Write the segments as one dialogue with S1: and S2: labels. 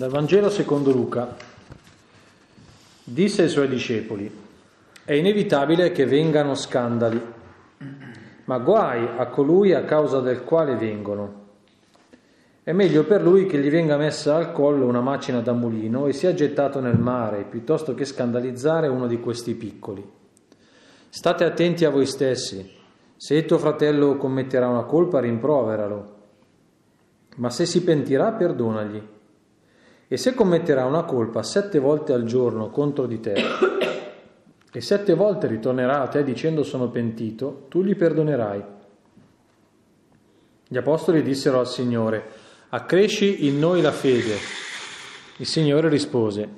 S1: Dal Vangelo secondo Luca. Disse ai suoi discepoli, è inevitabile che vengano scandali, ma guai a colui a causa del quale vengono. È meglio per lui che gli venga messa al collo una macina da mulino e sia gettato nel mare, piuttosto che scandalizzare uno di questi piccoli. State attenti a voi stessi. Se il tuo fratello commetterà una colpa, rimproveralo. Ma se si pentirà, perdonagli. E se commetterà una colpa sette volte al giorno contro di te, e sette volte ritornerà a te dicendo sono pentito, tu gli perdonerai. Gli apostoli dissero al Signore, accresci in noi la fede. Il Signore rispose,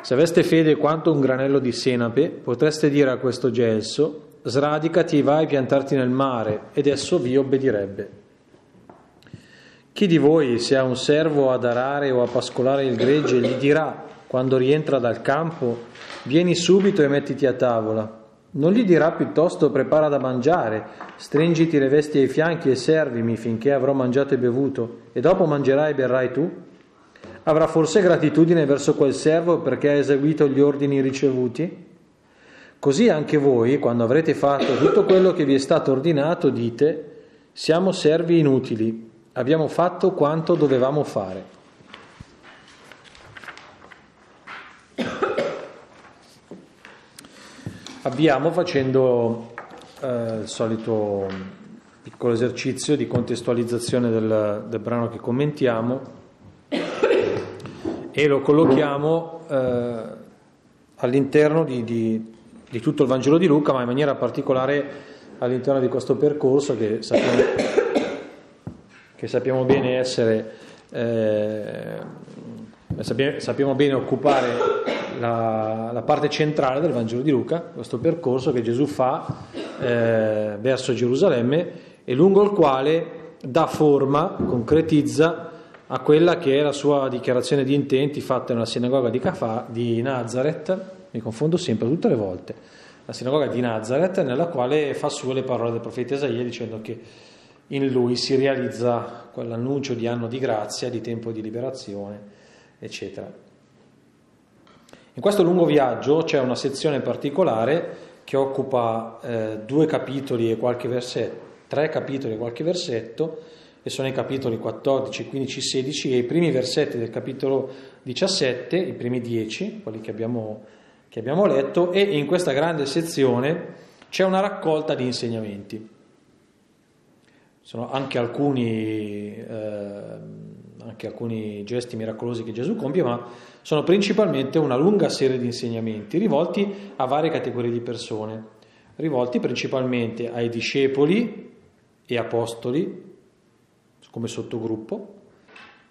S1: se aveste fede quanto un granello di senape, potreste dire a questo gelso, sradicati e vai a piantarti nel mare, ed esso vi obbedirebbe. Chi di voi, se ha un servo ad arare o a pascolare il gregge, gli dirà, quando rientra dal campo, vieni subito e mettiti a tavola? Non gli dirà piuttosto prepara da mangiare, stringiti le vesti ai fianchi e servimi finché avrò mangiato e bevuto, e dopo mangerai e berrai tu? Avrà forse gratitudine verso quel servo perché ha eseguito gli ordini ricevuti? Così anche voi, quando avrete fatto tutto quello che vi è stato ordinato, dite, siamo servi inutili abbiamo fatto quanto dovevamo fare. Abbiamo facendo eh, il solito piccolo esercizio di contestualizzazione del, del brano che commentiamo e lo collochiamo eh, all'interno di, di, di tutto il Vangelo di Luca, ma in maniera particolare all'interno di questo percorso che sappiamo che sappiamo bene essere, eh, sappiamo bene occupare la, la, parte centrale del Vangelo di Luca, questo percorso che Gesù fa eh, verso Gerusalemme e lungo il quale dà forma, concretizza a quella che è la sua dichiarazione di intenti fatta nella sinagoga di, Cafà, di Nazareth, mi confondo sempre tutte le volte, la sinagoga di Nazareth nella quale fa sue le parole del profeta Isaia dicendo che in lui si realizza quell'annuncio di anno di grazia, di tempo di liberazione, eccetera. In questo lungo viaggio c'è una sezione particolare che occupa eh, due capitoli e qualche versetto, tre capitoli e qualche versetto, e sono i capitoli 14, 15, 16 e i primi versetti del capitolo 17, i primi 10, quelli che abbiamo, che abbiamo letto, e in questa grande sezione c'è una raccolta di insegnamenti sono anche alcuni, eh, anche alcuni gesti miracolosi che Gesù compie, ma sono principalmente una lunga serie di insegnamenti rivolti a varie categorie di persone, rivolti principalmente ai discepoli e apostoli come sottogruppo,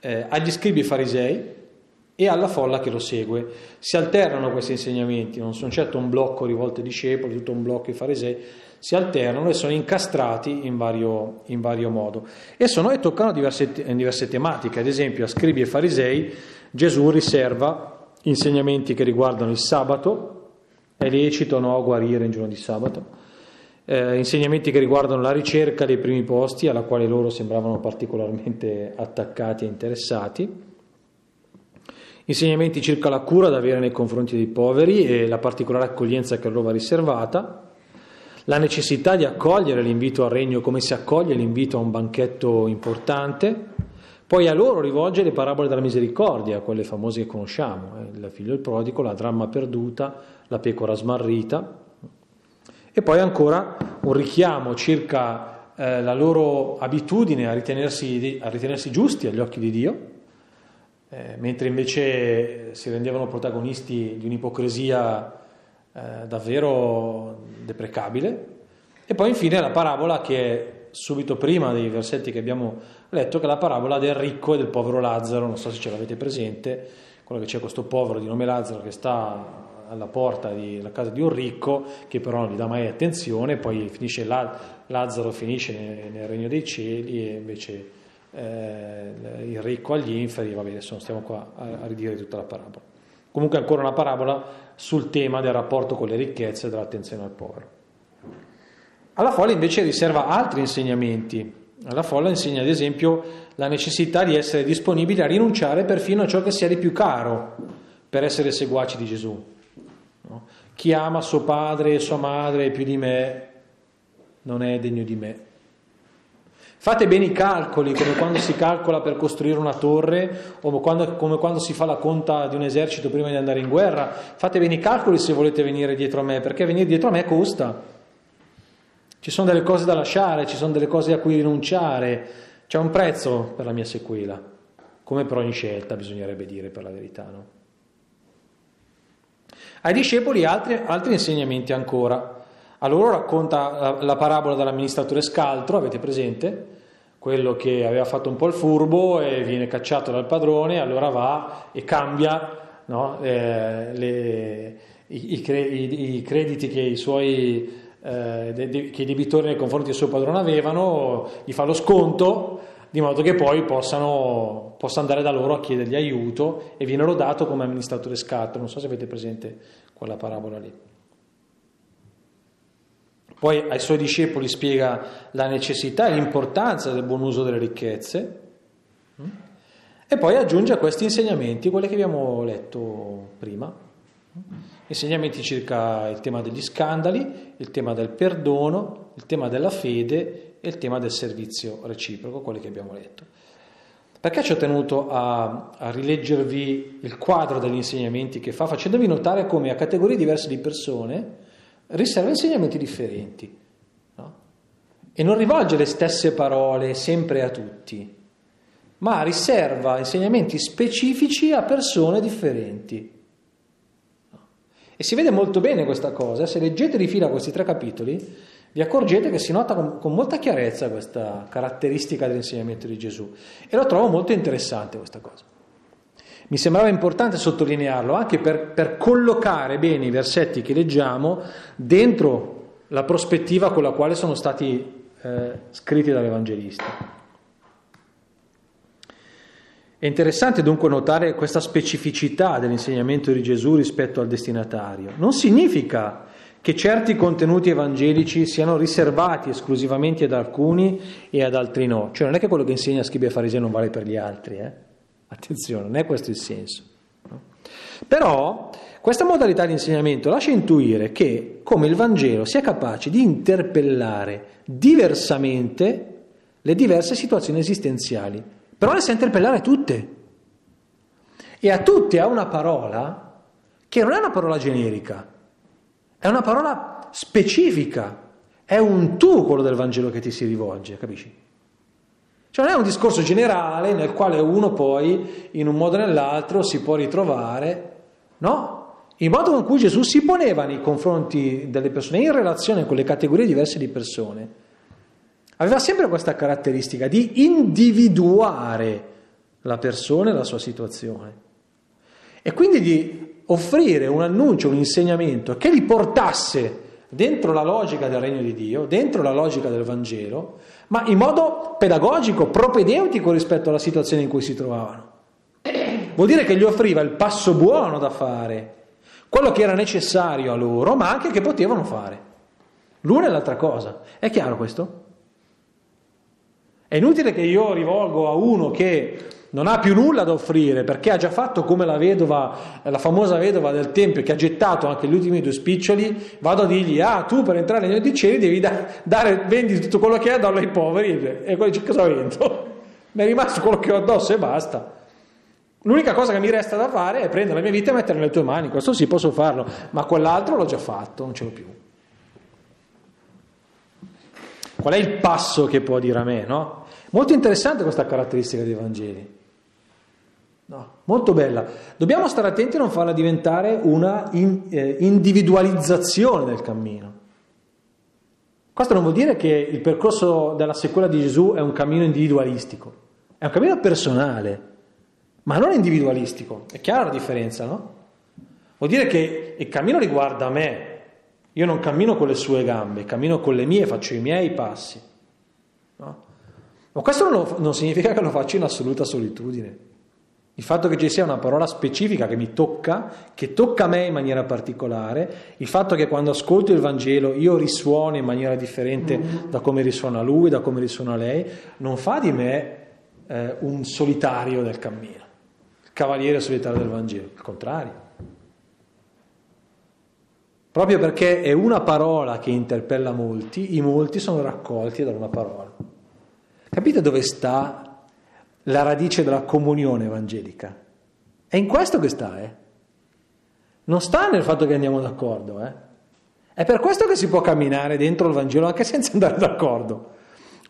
S1: eh, agli scribi farisei e alla folla che lo segue. Si alternano questi insegnamenti, non sono certo un blocco rivolto ai discepoli, tutto un blocco ai farisei, si alternano e sono incastrati in vario, in vario modo. E, sono, e toccano diverse, diverse tematiche, ad esempio a scribi e farisei Gesù riserva insegnamenti che riguardano il sabato, è lecito o no guarire in giorno di sabato, eh, insegnamenti che riguardano la ricerca dei primi posti alla quale loro sembravano particolarmente attaccati e interessati, insegnamenti circa la cura da avere nei confronti dei poveri e la particolare accoglienza che loro va riservata, la necessità di accogliere l'invito al regno come si accoglie l'invito a un banchetto importante, poi a loro rivolge le parabole della misericordia, quelle famose che conosciamo, eh, il figlio del prodigo, la dramma perduta, la pecora smarrita, e poi ancora un richiamo circa eh, la loro abitudine a ritenersi, a ritenersi, giusti agli occhi di Dio, eh, mentre invece si rendevano protagonisti di un'ipocrisia eh, davvero deprecabile. E poi infine la parabola che è subito prima dei versetti che abbiamo letto, che è la parabola del ricco e del povero Lazzaro, non so se ce l'avete presente, quello che c'è questo povero di nome Lazzaro che sta alla porta della casa di un ricco che però non gli dà mai attenzione, poi finisce là, Lazzaro finisce nel, nel, regno dei cieli e invece eh, il ricco agli inferi, vabbè adesso non stiamo qua a, a ridire tutta la parabola. Comunque ancora una parabola sul tema del rapporto con le ricchezze e dell'attenzione al povero. Alla folla invece riserva altri insegnamenti Alla folla insegna ad esempio la necessità di essere disponibili a rinunciare perfino a ciò che sia di più caro per essere seguaci di Gesù. No? Chi ama suo padre e sua madre più di me non è degno di me. Fate bene i calcoli, come quando si calcola per costruire una torre o quando, come quando si fa la conta di un esercito prima di andare in guerra. Fate bene i calcoli se volete venire dietro a me, perché venire dietro a me costa. Ci sono delle cose da lasciare, ci sono delle cose a cui rinunciare, c'è un prezzo per la mia sequela, come per ogni scelta bisognerebbe dire per la verità. No? Ai discepoli altri, altri insegnamenti ancora. A loro racconta la, parabola dell'amministratore scaltro, avete presente? Quello che aveva fatto un po' il furbo e viene cacciato dal padrone, allora va e cambia no? eh, le, i, i, i, crediti che i suoi eh, de, che i debitori nei confronti del suo padrone avevano, gli fa lo sconto di modo che poi possano, possa andare da loro a chiedergli aiuto e viene lodato come amministratore scatto. Non so se avete presente quella parabola lì. Poi ai suoi discepoli spiega la necessità e l'importanza del buon uso delle ricchezze e poi aggiunge a questi insegnamenti quelli che abbiamo letto prima. Insegnamenti circa il tema degli scandali, il tema del perdono, il tema della fede e il tema del servizio reciproco, quelli che abbiamo letto. Perché ci ho tenuto a, a, rileggervi il quadro degli insegnamenti che fa, facendovi notare come a categorie diverse di persone riserva insegnamenti differenti no? e non rivolge le stesse parole sempre a tutti, ma riserva insegnamenti specifici a persone differenti. E si vede molto bene questa cosa, se leggete di fila questi tre capitoli, vi accorgete che si nota con, con, molta chiarezza questa caratteristica dell'insegnamento di Gesù e lo trovo molto interessante questa cosa. Mi sembrava importante sottolinearlo anche per, per collocare bene i versetti che leggiamo dentro la prospettiva con la quale sono stati eh, scritti dall'Evangelista. È interessante dunque notare questa specificità dell'insegnamento di Gesù rispetto al destinatario. Non significa che certi contenuti evangelici siano riservati esclusivamente ad alcuni e ad altri no. Cioè non è che quello che insegna scribi e farisei non vale per gli altri, eh? Attenzione, non è questo il senso. Però questa modalità di insegnamento lascia intuire che come il Vangelo sia capace di interpellare diversamente le diverse situazioni esistenziali, però le sa interpellare tutte. E a tutte ha una parola che non è una parola generica, è una parola specifica, è un tu quello del Vangelo che ti si rivolge, capisci? Cioè non è un discorso generale nel quale uno poi in un modo o nell'altro si può ritrovare, no? Il modo con cui Gesù si poneva nei confronti delle persone, in relazione con le categorie diverse di persone, aveva sempre questa caratteristica di individuare la persona e la sua situazione. E quindi di offrire un annuncio, un insegnamento che li portasse dentro la logica del regno di Dio, dentro la logica del Vangelo, ma in modo pedagogico, propedeutico rispetto alla situazione in cui si trovavano. Vuol dire che gli offriva il passo buono da fare, quello che era necessario a loro, ma anche che potevano fare. L'una e l'altra cosa. È chiaro questo? È inutile che io rivolgo a uno che non ha più nulla da offrire perché ha già fatto come la vedova, la famosa vedova del Tempio che ha gettato anche gli ultimi due spiccioli, vado a dirgli, ah tu per entrare negli dei cieli devi da, dare, vendi tutto quello che hai darlo ai poveri e poi dice cosa vendo? Mi è rimasto quello che ho addosso e basta. L'unica cosa che mi resta da fare è prendere la mia vita e metterla nelle tue mani, questo sì posso farlo, ma quell'altro l'ho già fatto, non ce l'ho più. Qual è il passo che può dire a me, no? Molto interessante questa caratteristica dei Vangeli. No, molto bella. Dobbiamo stare attenti a non farla diventare una in, eh, individualizzazione del cammino. Questo non vuol dire che il percorso della sequela di Gesù è un cammino individualistico, è un cammino personale, ma non individualistico. È chiara la differenza, no? Vuol dire che il cammino riguarda me, io non cammino con le sue gambe, cammino con le mie, faccio i miei passi. No? Ma questo non, non significa che lo faccio in assoluta solitudine. Il fatto che ci sia una parola specifica che mi tocca, che tocca a me in maniera particolare, il fatto che quando ascolto il Vangelo io risuono in maniera differente da come risuona lui, da come risuona lei, non fa di me eh, un solitario del cammino, il cavaliere solitario del Vangelo, il contrario. Proprio perché è una parola che interpella molti, i molti sono raccolti da una parola. Capite dove sta la radice della comunione evangelica. È in questo che sta, eh? Non sta nel fatto che andiamo d'accordo, eh? È per questo che si può camminare dentro il Vangelo anche senza andare d'accordo.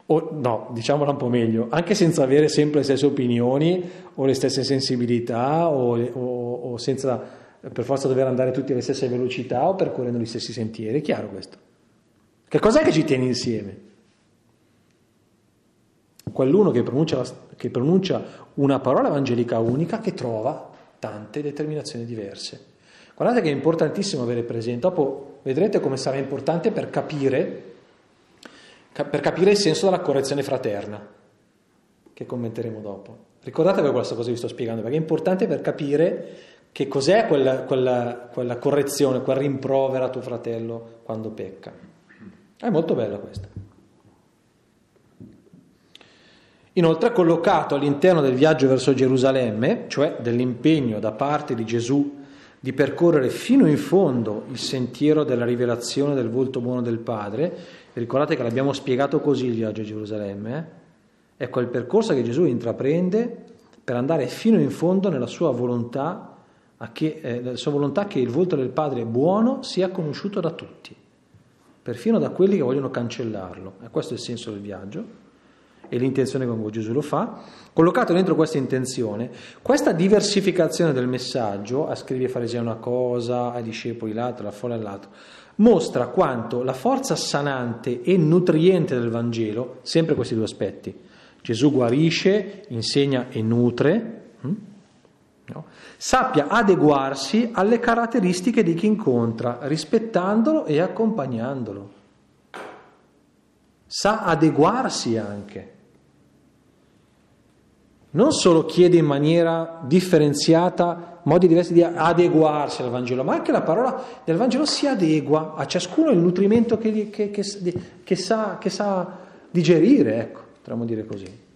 S1: O, no, diciamola un po' meglio, anche senza avere sempre le stesse opinioni o le stesse sensibilità o, o, o senza per forza dover andare tutti alle stesse velocità o percorrendo gli stessi sentieri. È chiaro questo? Che cos'è che ci tiene insieme? Quell'uno che pronuncia, che pronuncia una parola evangelica unica che trova tante determinazioni diverse. Guardate che è importantissimo avere presente, dopo vedrete come sarà importante per capire, per capire il senso della correzione fraterna, che commenteremo dopo. Ricordatevi questa cosa che vi sto spiegando, perché è importante per capire che cos'è quella, quella, quella correzione, quel rimprovera a tuo fratello quando pecca. È molto bella questa. Inoltre collocato all'interno del viaggio verso Gerusalemme, cioè dell'impegno da parte di Gesù di percorrere fino in fondo il sentiero della rivelazione del volto buono del Padre, ricordate che l'abbiamo spiegato così il viaggio a Gerusalemme, eh? ecco il percorso che Gesù intraprende per andare fino in fondo nella sua volontà, che, eh, nella sua volontà che il volto del Padre buono sia conosciuto da tutti, perfino da quelli che vogliono cancellarlo. E questo è il senso del viaggio e l'intenzione con cui Gesù lo fa, collocato dentro questa intenzione, questa diversificazione del messaggio, a ai farisei una cosa, ai discepoli l'altra, alla folla l'altro, mostra quanto la forza sanante e nutriente del Vangelo, sempre questi due aspetti, Gesù guarisce, insegna e nutre, hm? no? sappia adeguarsi alle caratteristiche di chi incontra, rispettandolo e accompagnandolo. Sa adeguarsi anche non solo chiede in maniera differenziata modi diversi di adeguarsi al Vangelo, ma anche la parola del Vangelo si adegua a ciascuno il nutrimento che, che, che, che sa, sa, digerire, ecco, potremmo dire così.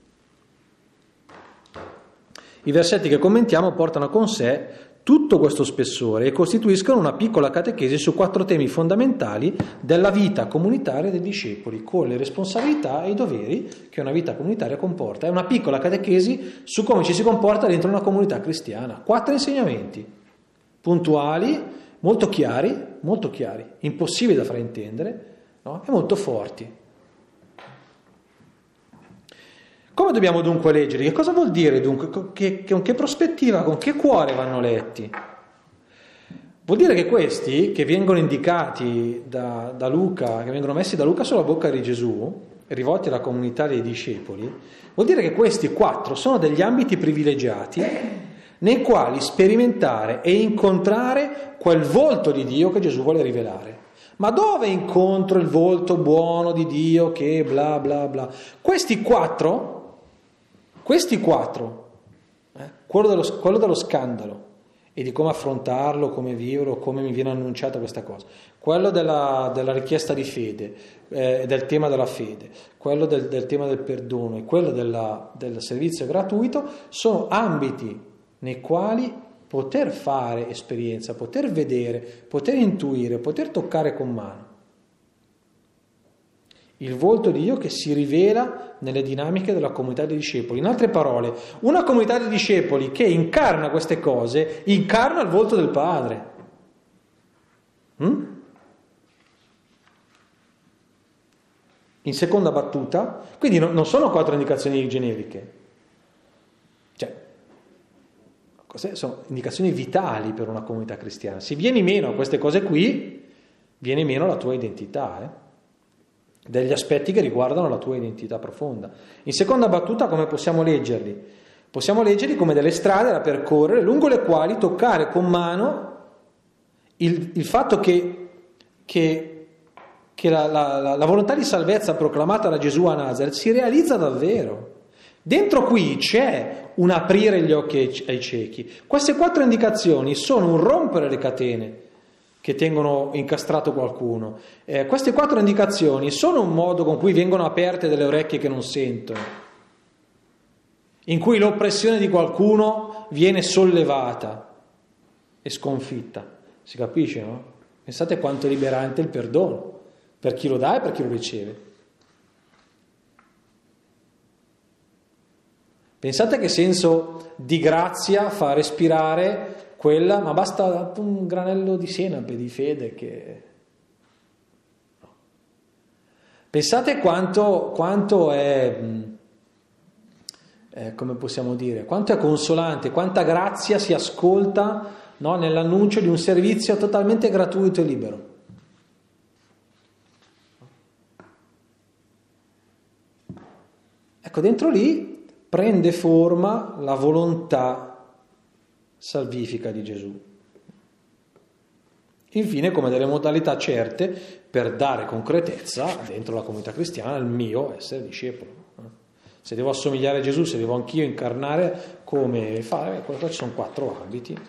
S1: I versetti che commentiamo portano con sé tutto questo spessore e costituiscono una piccola catechesi su quattro temi fondamentali della vita comunitaria dei discepoli, con le responsabilità e i doveri che una vita comunitaria comporta. È una piccola catechesi su come ci si comporta dentro una comunità cristiana. Quattro insegnamenti puntuali, molto chiari, molto chiari, impossibili da fraintendere no? e molto forti. Come dobbiamo dunque leggerli? Che cosa vuol dire dunque? Che, con che prospettiva, con che cuore vanno letti? Vuol dire che questi che vengono indicati da, da Luca, che vengono messi da Luca sulla bocca di Gesù, rivolti alla comunità dei discepoli, vuol dire che questi quattro sono degli ambiti privilegiati nei quali sperimentare e incontrare quel volto di Dio che Gesù vuole rivelare. Ma dove incontro il volto buono di Dio che bla bla bla? Questi quattro questi quattro, eh, quello, dello, quello, dello, scandalo e di come affrontarlo, come viverlo, come mi viene annunciata questa cosa, quello della, della richiesta di fede, eh, del tema della fede, quello del, del, tema del perdono e quello della, del servizio gratuito, sono ambiti nei quali poter fare esperienza, poter vedere, poter intuire, poter toccare con mano il volto di Dio che si rivela nelle dinamiche della comunità dei discepoli. In altre parole, una comunità di discepoli che incarna queste cose, incarna il volto del Padre. Mm? In seconda battuta, quindi non sono quattro indicazioni generiche, cioè, sono indicazioni vitali per una comunità cristiana. Se vieni meno a queste cose qui, viene meno la tua identità. Eh? Degli aspetti che riguardano la tua identità profonda. In seconda battuta, come possiamo leggerli? Possiamo leggerli come delle strade da percorrere lungo le quali toccare con mano il, il fatto che, che, che la, la, la, volontà di salvezza proclamata da Gesù a Nazareth si realizza davvero, Dentro qui c'è un aprire gli occhi ai ciechi. Queste quattro indicazioni sono un rompere le catene che tengono incastrato qualcuno. Eh, queste quattro indicazioni sono un modo con cui vengono aperte delle orecchie che non sentono, in cui l'oppressione di qualcuno viene sollevata e sconfitta. Si capisce, no? Pensate quanto è liberante il perdono, per chi lo dà e per chi lo riceve. Pensate che senso di grazia fa respirare quella, ma basta un granello di senape, di fede che... Pensate quanto, quanto è, eh, come possiamo dire, quanto è consolante, quanta grazia si ascolta no, nell'annuncio di un servizio totalmente gratuito e libero. Ecco, dentro lì prende forma la volontà salvifica di Gesù. Infine, come delle modalità certe per dare concretezza dentro la comunità cristiana al mio essere discepolo. Se devo assomigliare a Gesù, se devo anch'io incarnare, come fare? Qua ci sono quattro ambiti.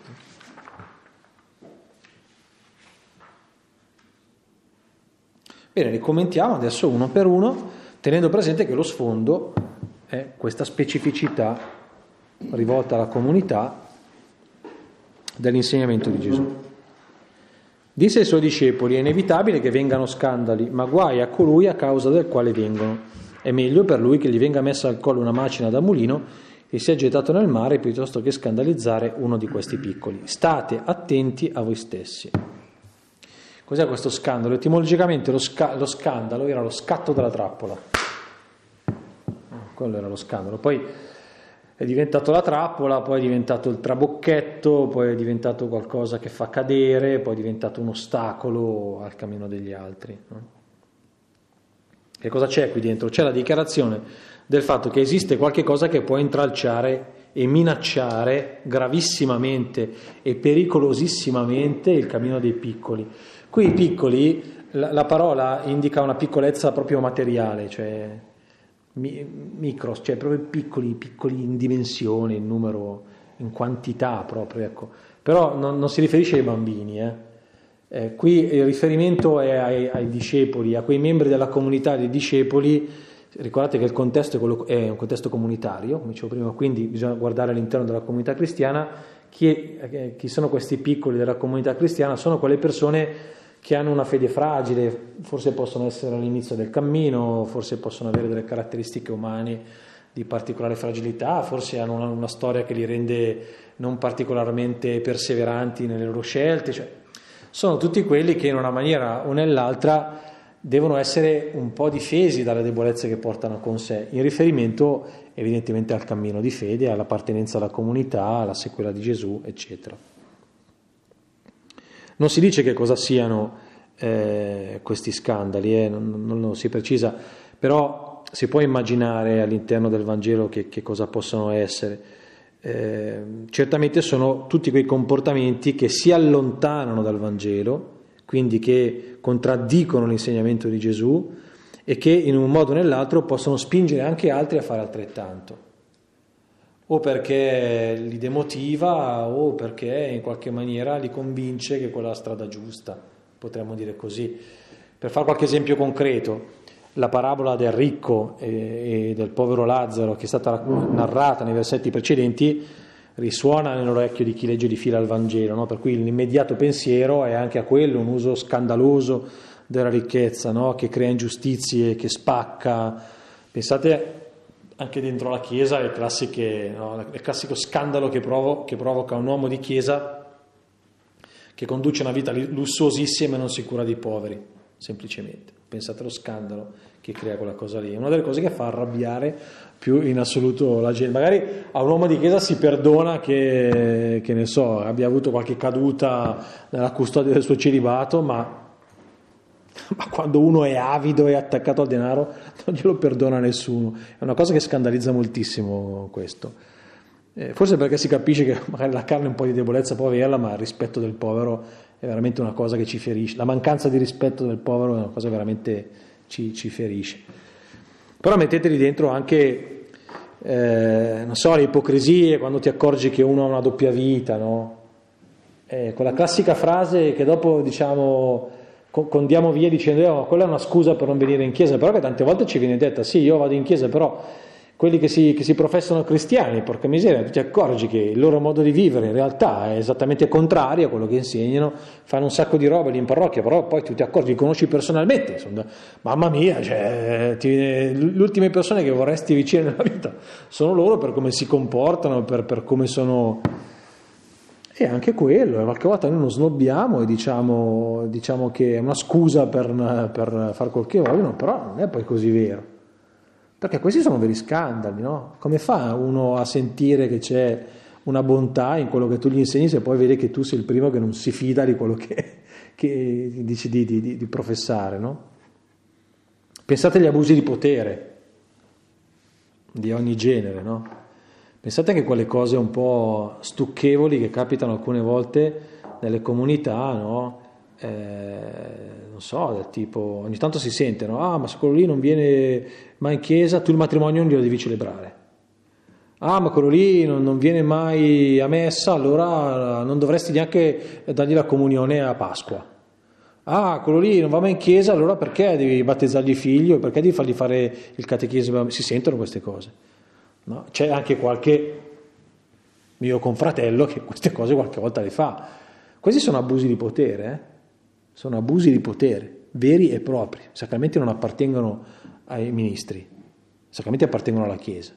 S1: Bene, li commentiamo adesso uno per uno, tenendo presente che lo sfondo è questa specificità rivolta alla comunità dell'insegnamento di Gesù. Disse ai suoi discepoli, è inevitabile che vengano scandali, ma guai a colui a causa del quale vengono. È meglio per lui che gli venga messa al collo una macina da mulino e sia gettato nel mare piuttosto che scandalizzare uno di questi piccoli. State attenti a voi stessi. Cos'è questo scandalo? Etimologicamente lo, sca- lo scandalo era lo scatto della trappola quello era lo scandalo. Poi è diventato la trappola, poi è diventato il trabocchetto, poi è diventato qualcosa che fa cadere, poi è diventato un ostacolo al cammino degli altri. No? Che cosa c'è qui dentro? C'è la dichiarazione del fatto che esiste qualche cosa che può intralciare e minacciare gravissimamente e pericolosissimamente il cammino dei piccoli. Qui i piccoli, la, la parola indica una piccolezza proprio materiale, cioè micro, cioè proprio piccoli, piccoli in dimensione, in numero, in quantità proprio, ecco. Però non, non si riferisce ai bambini, eh. Eh, qui il riferimento è ai, ai, discepoli, a quei membri della comunità dei discepoli. Ricordate che il contesto è, quello, è, un contesto comunitario, come dicevo prima, quindi bisogna guardare all'interno della comunità cristiana. Chi, eh, chi sono questi piccoli della comunità cristiana? Sono quelle persone che hanno una fede fragile, forse possono essere all'inizio del cammino, forse possono avere delle caratteristiche umane di particolare fragilità, forse hanno una, una storia che li rende non particolarmente perseveranti nelle loro scelte, cioè, sono tutti quelli che in una maniera o nell'altra devono essere un po' difesi dalle debolezze che portano con sé, in riferimento evidentemente al cammino di fede, all'appartenenza alla comunità, alla sequela di Gesù, eccetera. Non si dice che cosa siano eh, questi scandali, eh, non, non, non, si precisa, però si può immaginare all'interno del Vangelo che, che cosa possono essere. Eh, certamente sono tutti quei comportamenti che si allontanano dal Vangelo, quindi che contraddicono l'insegnamento di Gesù e che in un modo o nell'altro possono spingere anche altri a fare altrettanto o perché li demotiva o perché in qualche maniera li convince che quella è la strada giusta, potremmo dire così. Per fare qualche esempio concreto, la parabola del ricco e, del povero Lazzaro che è stata narrata nei versetti precedenti risuona nell'orecchio di chi legge di fila il Vangelo, no? per cui l'immediato pensiero è anche a quello, un uso scandaloso della ricchezza, no? che crea ingiustizie, che spacca. Pensate anche dentro la Chiesa le classiche, no, il classico scandalo che, provo, che, provoca un uomo di Chiesa che conduce una vita lussuosissima e non si cura dei poveri, semplicemente. Pensate allo scandalo che crea quella cosa lì. È una delle cose che fa arrabbiare più in assoluto la gente. Magari a un uomo di Chiesa si perdona che, che ne so, abbia avuto qualche caduta nella custodia del suo celibato, ma ma quando uno è avido e attaccato al denaro non glielo perdona nessuno. È una cosa che scandalizza moltissimo questo. Eh, forse perché si capisce che magari la carne un po' di debolezza può averla, ma il rispetto del povero è veramente una cosa che ci ferisce. La mancanza di rispetto del povero è una cosa che veramente ci, ci ferisce. Però metteteli dentro anche eh, non so, le ipocrisie, quando ti accorgi che uno ha una doppia vita, no? Eh, quella classica frase che dopo diciamo condiamo via dicendo oh, quella è una scusa per non venire in chiesa, però che tante volte ci viene detta sì, io vado in chiesa, però quelli che si, che si professano cristiani, porca miseria, tu ti accorgi che il loro modo di vivere in realtà è esattamente contrario a quello che insegnano, fanno un sacco di robe lì in parrocchia, però poi tu ti accorgi, li conosci personalmente, sono, mamma mia, cioè, ti, le ultime persone che vorresti vicino nella vita sono loro per come si comportano, per, per come sono e anche quello, qualche volta noi non snobbiamo e diciamo, diciamo che è una scusa per, per fare quel che vogliono, però non è poi così vero. Perché questi sono veri scandali, no? Come fa uno a sentire che c'è una bontà in quello che tu gli insegni se poi vede che tu sei il primo che non si fida di quello che, che dici di, di, di professare, no? Pensate agli abusi di potere di ogni genere, no? Pensate che quelle cose un po' stucchevoli che capitano alcune volte nelle comunità, no? Eh, non so, del tipo, ogni tanto si sentono, ah ma se quello lì non viene mai in chiesa, tu il matrimonio non glielo devi celebrare. Ah ma quello lì non, non viene mai a messa, allora non dovresti neanche dargli la comunione a Pasqua. Ah, quello lì non va mai in chiesa, allora perché devi battezzargli il figlio? Perché devi fargli fare il catechismo? Si sentono queste cose. No? C'è anche qualche mio confratello che queste cose qualche volta le fa. Questi sono abusi di potere, eh? sono abusi di potere, veri e propri. I sacramenti non appartengono ai ministri, i sacramenti appartengono alla Chiesa.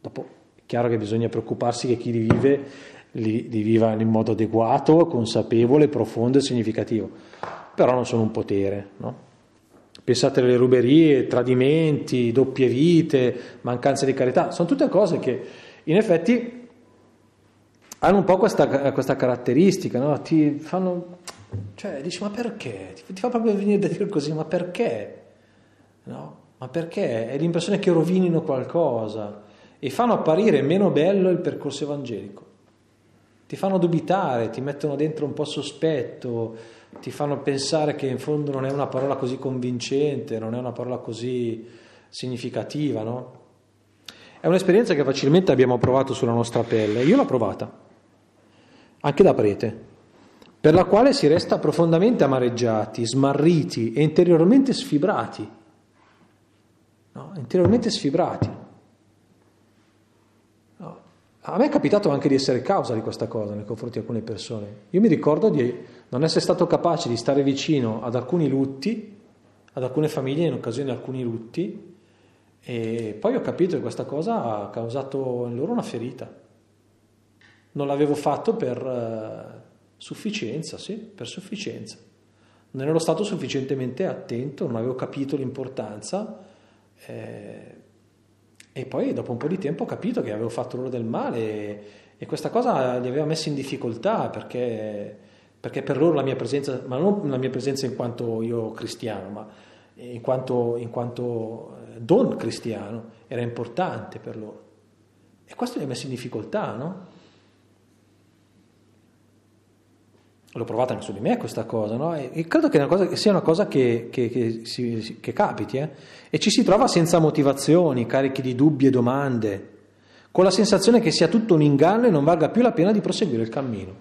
S1: Dopo è chiaro che bisogna preoccuparsi che chi li vive li, li viva in modo adeguato, consapevole, profondo e significativo, però non sono un potere. No? Pensate alle ruberie, tradimenti, doppie vite, mancanza di carità, sono tutte cose che in effetti hanno un po' questa, questa caratteristica, no? ti fanno, cioè dici ma perché? Ti, ti, fa proprio venire da dire così, ma perché? No? Ma perché? È l'impressione che rovinino qualcosa e fanno apparire meno bello il percorso evangelico. Ti fanno dubitare, ti mettono dentro un po' sospetto, ti fanno pensare che in fondo non è una parola così convincente, non è una parola così significativa, no? È un'esperienza che facilmente abbiamo provato sulla nostra pelle. Io l'ho provata, anche da prete, per la quale si resta profondamente amareggiati, smarriti e interiormente sfibrati. No? Interiormente sfibrati. A me è capitato anche di essere causa di questa cosa nei confronti di alcune persone. Io mi ricordo di non essere stato capace di stare vicino ad alcuni lutti, ad alcune famiglie in occasione di alcuni lutti, e poi ho capito che questa cosa ha causato in loro una ferita. Non l'avevo fatto per uh, sufficienza, sì, per sufficienza. Non ero stato sufficientemente attento, non avevo capito l'importanza. Eh, e poi dopo un po' di tempo ho capito che avevo fatto loro del male e, e questa cosa li aveva messi in difficoltà perché, perché, per loro la mia presenza, ma non la mia presenza in quanto io cristiano, ma in quanto, in quanto eh, don cristiano, era importante per loro. E questo li ha messi in difficoltà, no? l'ho provata anche su di me questa cosa, no? e credo che, una cosa, sia una cosa che, che, che, si, che capiti, eh? e ci si trova senza motivazioni, carichi di dubbi e domande, con la sensazione che sia tutto un inganno e non valga più la pena di proseguire il cammino.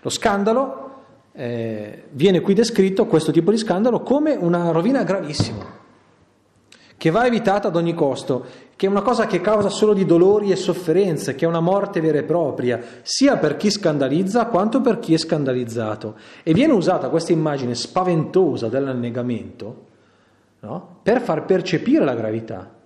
S1: Lo scandalo eh, viene qui descritto, questo tipo di scandalo, come una rovina gravissima che va evitata ad ogni costo, che è una cosa che causa solo di dolori e sofferenze, che è una morte vera e propria, sia per chi scandalizza quanto per chi è scandalizzato. E viene usata questa immagine spaventosa dell'annegamento no? per far percepire la gravità.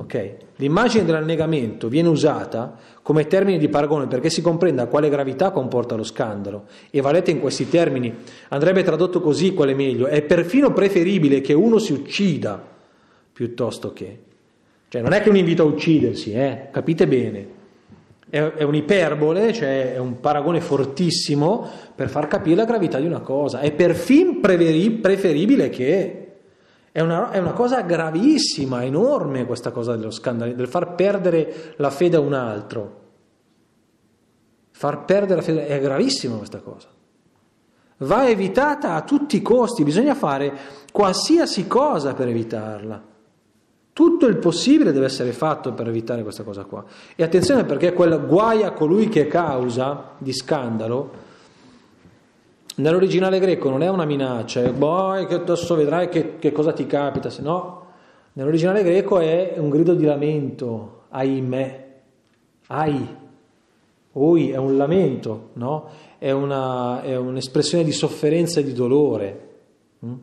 S1: Okay? L'immagine dell'annegamento viene usata come termine di paragone perché si comprenda quale gravità comporta lo scandalo. E valete in questi termini, andrebbe tradotto così quale meglio, è perfino preferibile che uno si uccida piuttosto che. Cioè non è che un invito a uccidersi, eh? capite bene. È, è un'iperbole, cioè è un paragone fortissimo per far capire la gravità di una cosa. È perfino preferibile che... È una, è una, cosa gravissima, enorme questa cosa dello scandalo, del far perdere la fede a un altro. Far perdere la fede è gravissima questa cosa. Va evitata a tutti i costi, bisogna fare qualsiasi cosa per evitarla. Tutto il possibile deve essere fatto per evitare questa cosa qua. E attenzione perché quel guai a colui che è causa di scandalo, nell'originale greco non è una minaccia, è boh, che adesso vedrai che, che cosa ti capita, se no, nell'originale greco è un grido di lamento, ahimè, ai, oi è un lamento, no? è, una, è un'espressione di sofferenza e di dolore. Mm?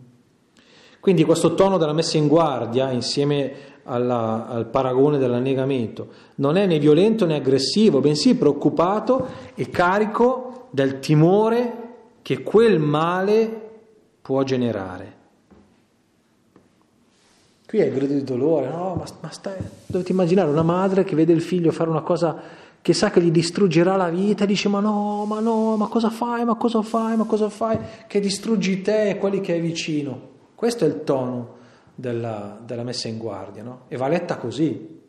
S1: Quindi questo tono della messa in guardia, insieme alla, al paragone dell'annegamento, non è né violento né aggressivo, bensì preoccupato e carico del timore che quel male può generare. Qui è il grido di dolore, no? Ma, ma stai, dovete immaginare una madre che vede il figlio fare una cosa che sa che gli distruggerà la vita e dice ma no, ma no, ma cosa fai, ma cosa fai, ma cosa fai, che distruggi te e quelli che è vicino. Questo è il tono della, della messa in guardia, no? E va letta così.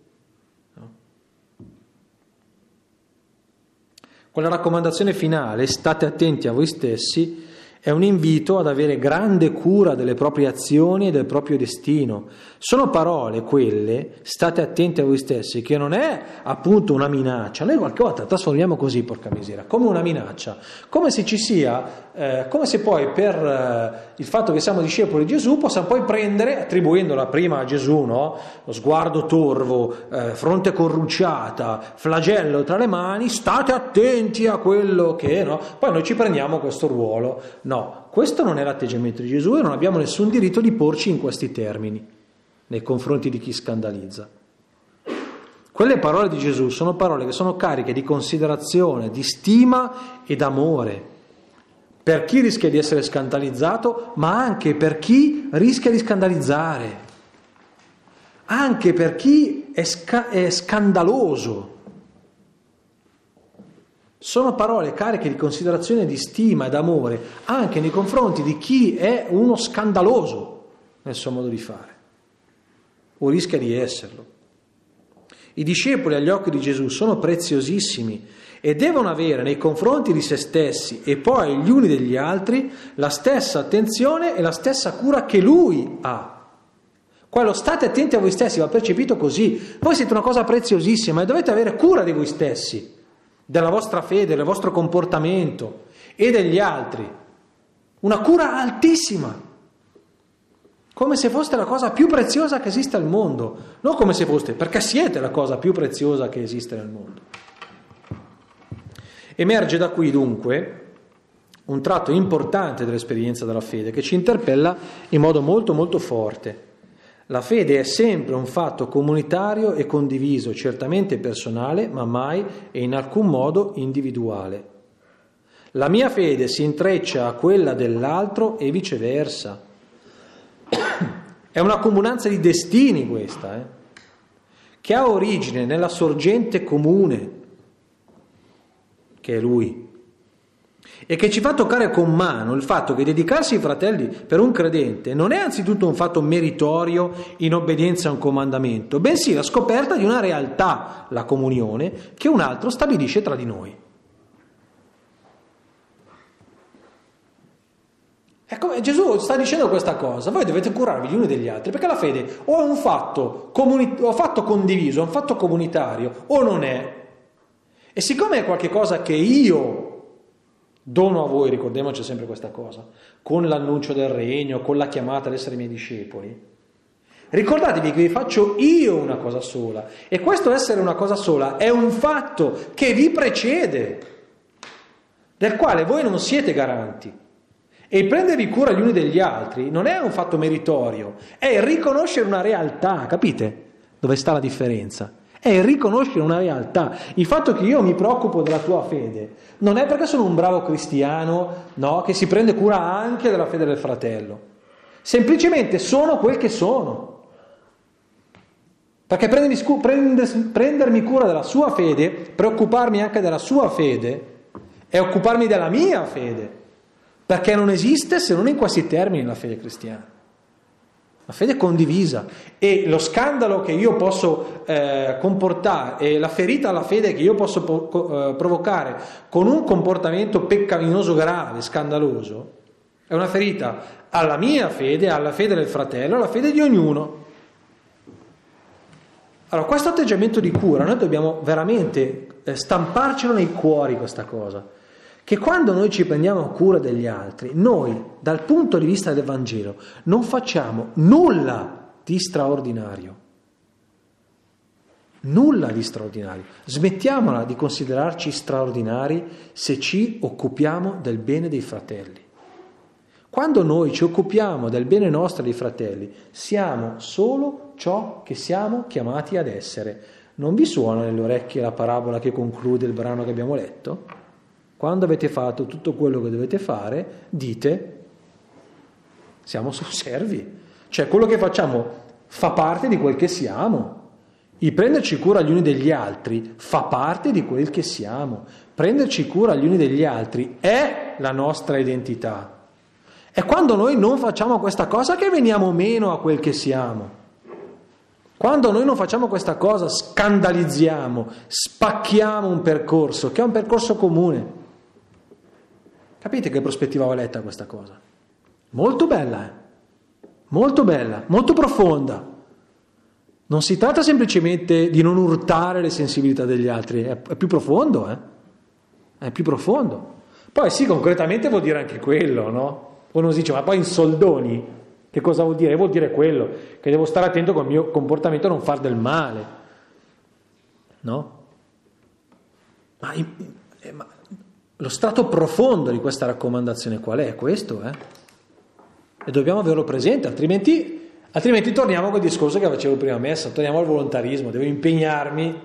S1: Quella raccomandazione finale, state attenti a voi stessi, è un invito ad avere grande cura delle proprie azioni e del proprio destino. Sono parole quelle, state attenti a voi stessi, che non è appunto una minaccia. Noi qualche volta trasformiamo così, porca misera, come una minaccia, come se ci sia, eh, come se poi per eh, il fatto che siamo discepoli di Gesù possiamo poi prendere, attribuendola prima a Gesù, no? lo sguardo torvo, eh, fronte corrucciata, flagello tra le mani, state attenti a quello che, no? Poi noi ci prendiamo questo ruolo. No, questo non è l'atteggiamento di Gesù e non abbiamo nessun diritto di porci in questi termini nei confronti di chi scandalizza. Quelle parole di Gesù sono parole che sono cariche di considerazione, di stima e d'amore per chi rischia di essere scandalizzato, ma anche per chi rischia di scandalizzare, anche per chi è, sca- è scandaloso. Sono parole cariche di considerazione, di stima ed amore anche nei confronti di chi è uno scandaloso nel suo modo di fare o rischia di esserlo. I discepoli agli occhi di Gesù sono preziosissimi e devono avere nei confronti di se stessi e poi gli uni degli altri la stessa attenzione e la stessa cura che lui ha. Quello state attenti a voi stessi, va percepito così. Voi siete una cosa preziosissima e dovete avere cura di voi stessi della vostra fede, del vostro comportamento e degli altri. Una cura altissima, come se foste la cosa più preziosa che esiste al mondo, non come se foste, perché siete la cosa più preziosa che esiste nel mondo. Emerge da qui dunque un tratto importante dell'esperienza della fede che ci interpella in modo molto molto forte. La fede è sempre un fatto comunitario e condiviso, certamente personale, ma mai e in alcun modo individuale. La mia fede si intreccia a quella dell'altro e viceversa. È una comunanza di destini questa, eh? che ha origine nella sorgente comune, che è Lui e che ci fa toccare con mano il fatto che dedicarsi ai fratelli per un credente non è anzitutto un fatto meritorio in obbedienza a un comandamento, bensì la scoperta di una realtà, la comunione, che un altro stabilisce tra di noi. Ecco, Gesù sta dicendo questa cosa, voi dovete curarvi gli uni degli altri, perché la fede o è un fatto, comuni- o fatto condiviso, è un fatto comunitario, o non è. E siccome è qualcosa che io Dono a voi, ricordiamoci sempre questa cosa, con l'annuncio del regno, con la chiamata ad essere miei discepoli. Ricordatevi che vi faccio io una cosa sola e questo essere una cosa sola è un fatto che vi precede, del quale voi non siete garanti. E prendervi cura gli uni degli altri non è un fatto meritorio, è riconoscere una realtà, capite? Dove sta la differenza? È riconoscere una realtà. Il fatto che io mi preoccupo della tua fede non è perché sono un bravo cristiano, no, che si prende cura anche della fede del fratello. Semplicemente sono quel che sono. Perché prendermi, cura della sua fede, preoccuparmi anche della sua fede, è occuparmi della mia fede. Perché non esiste se non in questi termini la fede cristiana. La fede condivisa e lo scandalo che io posso eh, comportare e la ferita alla fede che io posso po- eh, provocare con un comportamento peccaminoso grave, scandaloso, è una ferita alla mia fede, alla fede del fratello, alla fede di ognuno. Allora, questo atteggiamento di cura, noi dobbiamo veramente eh, stamparcelo nei cuori questa cosa, che quando noi ci prendiamo cura degli altri, noi dal punto di vista del Vangelo non facciamo nulla di straordinario. Nulla di straordinario. Smettiamola di considerarci straordinari se ci occupiamo del bene dei fratelli. Quando noi ci occupiamo del bene nostro dei fratelli, siamo solo ciò che siamo chiamati ad essere. Non vi suona nelle orecchie la parabola che conclude il brano che abbiamo letto? Quando avete fatto tutto quello che dovete fare, dite, siamo servi. Cioè quello che facciamo fa parte di quel che siamo. Il prenderci cura gli uni degli altri fa parte di quel che siamo. Prenderci cura gli uni degli altri è la nostra identità. È quando noi non facciamo questa cosa che veniamo meno a quel che siamo. Quando noi non facciamo questa cosa, scandalizziamo, spacchiamo un percorso, che è un percorso comune. Capite che prospettiva ho letta questa cosa? Molto bella, eh? molto bella, molto profonda. Non si tratta semplicemente di non urtare le sensibilità degli altri, è, è più profondo, eh? È più profondo. Poi sì, concretamente vuol dire anche quello, no? Uno si dice, ma poi in soldoni, che cosa vuol dire? Vuol dire quello, che devo stare attento col mio comportamento a non far del male. No? Ma, eh, ma lo strato profondo di questa raccomandazione qual è? Questo, eh? E dobbiamo averlo presente, altrimenti, altrimenti torniamo a quel discorso che facevo prima messa, torniamo al volontarismo, devo impegnarmi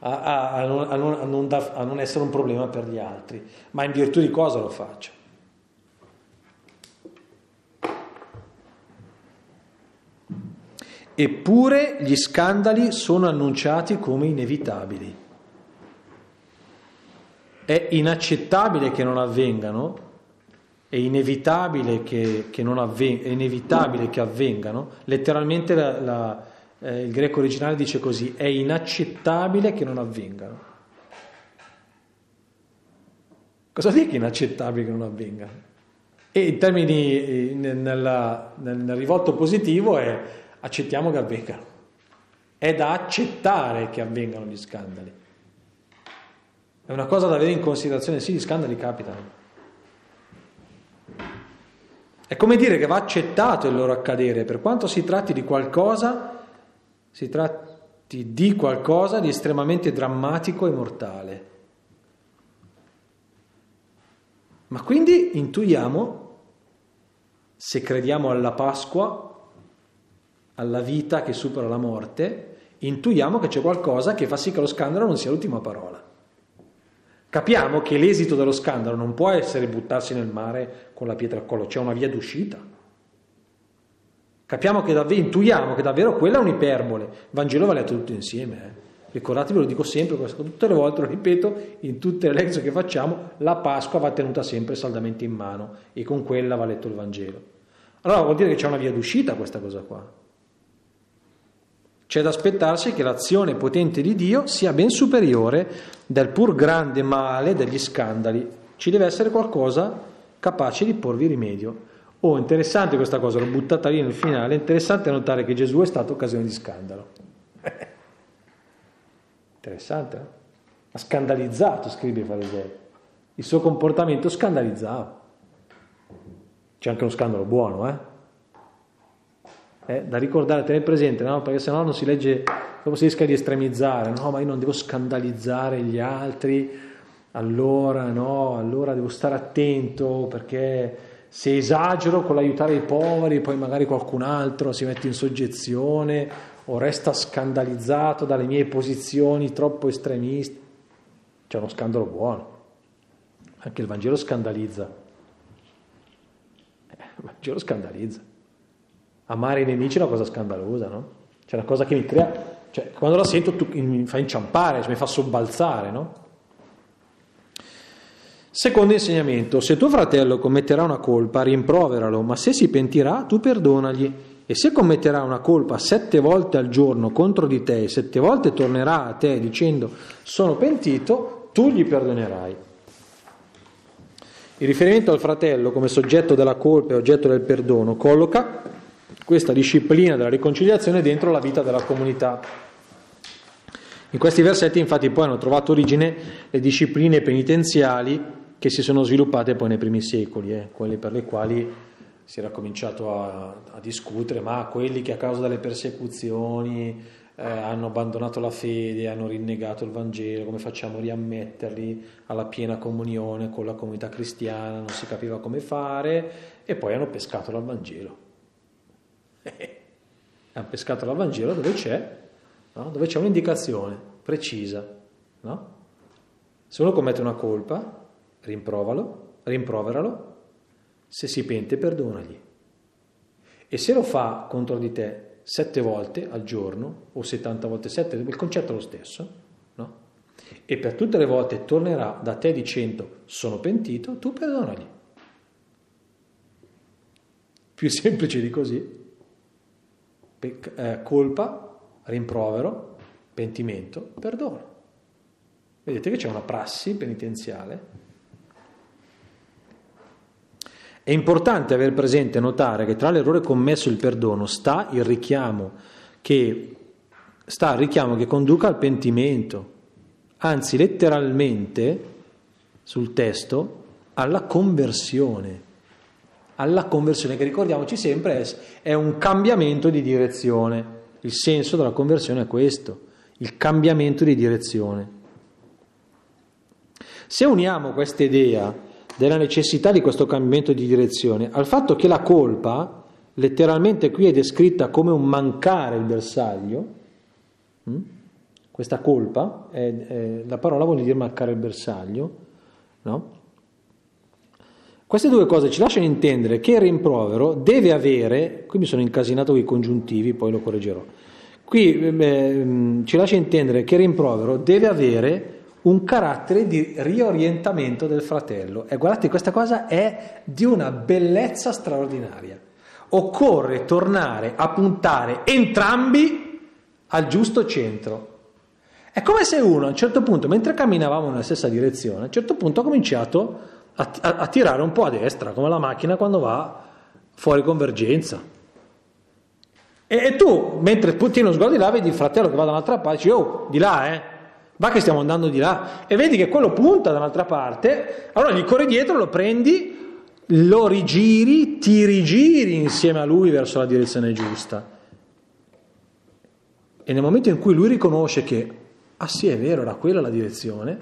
S1: a, a, a, non, non, non da, a non essere un problema per gli altri. Ma in virtù di cosa lo faccio? Eppure gli scandali sono annunciati come inevitabili. È inaccettabile che non avvengano, è inevitabile che, che, avven- è inevitabile che avvengano. Letteralmente la, la, eh, il greco originale dice così, è inaccettabile che non avvengano. Cosa dice inaccettabile che non avvengano? E in termini, nella, nel, nel rivolto positivo è accettiamo che avvengano. È da accettare che avvengano gli scandali. È una cosa da avere in considerazione, sì, gli scandali capitano. È come dire che va accettato il loro accadere, per quanto si tratti di qualcosa, si tratti di qualcosa di estremamente drammatico e mortale. Ma quindi intuiamo, se crediamo alla Pasqua, alla vita che supera la morte, intuiamo che c'è qualcosa che fa sì che lo scandalo non sia l'ultima parola. Capiamo che l'esito dello scandalo non può essere buttarsi nel mare con la pietra al collo, c'è una via d'uscita. Capiamo che davvero, intuiamo che davvero quella è un'iperbole. Il Vangelo va letto tutto insieme. Eh. Ricordatevi, lo dico sempre, tutte le volte lo ripeto, in tutte le lezioni che facciamo, la Pasqua va tenuta sempre saldamente in mano e con quella va letto il Vangelo. Allora vuol dire che c'è una via d'uscita questa cosa qua. C'è da aspettarsi che l'azione potente di Dio sia ben superiore del pur grande male degli scandali. Ci deve essere qualcosa capace di porvi rimedio. Oh, interessante questa cosa, l'ho buttata lì nel finale, interessante notare che Gesù è stato occasione di scandalo. interessante, eh? Ha scandalizzato, scrive i farisei. Il suo comportamento scandalizzava. C'è anche uno scandalo buono, eh? Eh, da ricordare, tenere presente, no? perché sennò non si legge, dopo si rischia di estremizzare, no, ma io non devo scandalizzare gli altri, allora no, allora devo stare attento perché se esagero con l'aiutare i poveri, poi magari qualcun altro si mette in soggezione o resta scandalizzato dalle mie posizioni troppo estremiste. C'è uno scandalo buono. Anche il Vangelo scandalizza. Eh, il Vangelo scandalizza amare i nemici è una cosa scandalosa, no? Cioè una cosa che mi crea, cioè quando la sento tu, mi fa inciampare, cioè mi fa sobbalzare, no? Secondo insegnamento, se tuo fratello commetterà una colpa, rimproveralo, ma se si pentirà, tu perdonagli. E se commetterà una colpa sette volte al giorno contro di te sette volte tornerà a te dicendo sono pentito, tu gli perdonerai. Il riferimento al fratello come soggetto della colpa e oggetto del perdono colloca questa disciplina della riconciliazione dentro la vita della comunità. In questi versetti infatti poi hanno trovato origine le discipline penitenziali che si sono sviluppate poi nei primi secoli, eh, quelle per le quali si era cominciato a, a, discutere, ma quelli che a causa delle persecuzioni eh, hanno abbandonato la fede, hanno rinnegato il Vangelo, come facciamo a riammetterli alla piena comunione con la comunità cristiana, non si capiva come fare e poi hanno pescato dal Vangelo. hanno pescato dal Vangelo dove c'è, no? dove c'è un'indicazione precisa. No? Se uno commette una colpa, rimprovalo, rimproveralo se si pente, perdonagli. E se lo fa contro di te sette volte al giorno o 70 volte sette, il concetto è lo stesso, no? E per tutte le volte tornerà da te dicendo sono pentito, tu perdonagli. Più semplice di così. Pec- eh, colpa, rimprovero, pentimento, perdono. Vedete che c'è una prassi penitenziale È importante aver presente e notare che tra l'errore commesso e il perdono sta il richiamo che, sta il richiamo che conduca al pentimento, anzi letteralmente sul testo alla conversione. Alla conversione che ricordiamoci sempre è un cambiamento di direzione. Il senso della conversione è questo, il cambiamento di direzione. Se uniamo questa idea della necessità di questo cambiamento di direzione, al fatto che la colpa, letteralmente qui è descritta come un mancare il bersaglio, hm? questa colpa, è, è, la parola vuol dire mancare il bersaglio, no? Queste due cose ci lasciano intendere che il rimprovero deve avere, qui mi sono incasinato con i congiuntivi, poi lo correggerò, qui eh, ci lascia intendere che il rimprovero deve avere un carattere di riorientamento del fratello. E guardate, questa cosa è di una bellezza straordinaria. Occorre tornare a puntare entrambi al giusto centro. È come se uno a un certo punto, mentre camminavamo nella stessa direzione, a un certo punto ha cominciato a, a, a tirare un po' a destra, come la macchina quando va fuori convergenza. E, e tu, mentre puntini lo sguardo di là, vedi il fratello che va da un'altra parte, dici, oh, di là, eh, va che stiamo andando di là e vedi che quello punta da un'altra parte, allora gli corri dietro, lo prendi, lo rigiri, ti rigiri insieme a lui verso la direzione giusta. E nel momento in cui lui riconosce che, ah sì è vero, era quella la direzione,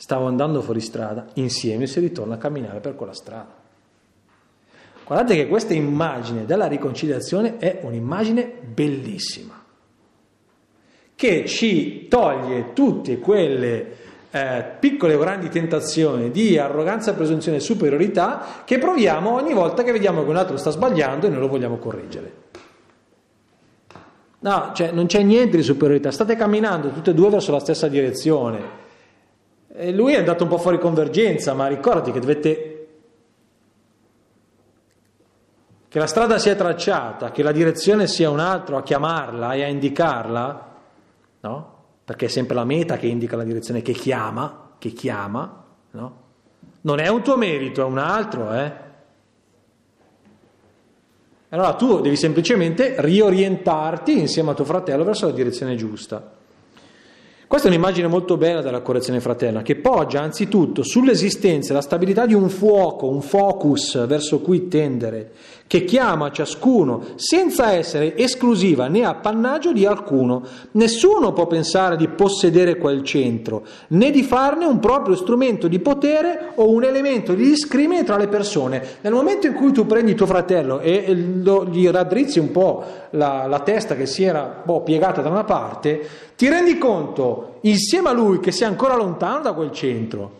S1: stavo andando fuori strada, insieme si ritorna a camminare per quella strada. Guardate che questa immagine della riconciliazione è un'immagine bellissima che ci toglie tutte quelle eh, piccole o grandi tentazioni di arroganza, presunzione e superiorità che proviamo ogni volta che vediamo che un altro sta sbagliando e noi lo vogliamo correggere. No, cioè non c'è niente di superiorità, state camminando tutte e due verso la stessa direzione. E lui è andato un po' fuori convergenza, ma ricordati che dovete che la strada sia tracciata, che la direzione sia un altro a chiamarla e a indicarla, no? Perché è sempre la meta che indica la direzione che chiama, che chiama, no? Non è un tuo merito, è un altro, eh? Allora tu devi semplicemente riorientarti insieme a tuo fratello verso la direzione giusta. Questa è un'immagine molto bella della correzione fraterna, che poggia anzitutto sull'esistenza e la stabilità di un fuoco, un focus verso cui tendere, che chiama ciascuno senza essere esclusiva né appannaggio di alcuno. Nessuno può pensare di possedere quel centro, né di farne un proprio strumento di potere o un elemento di discrimine tra le persone. Nel momento in cui tu prendi tuo fratello e gli raddrizzi un po' la, la testa che si era po' piegata da una parte, ti rendi conto insieme a lui che sei ancora lontano da quel centro.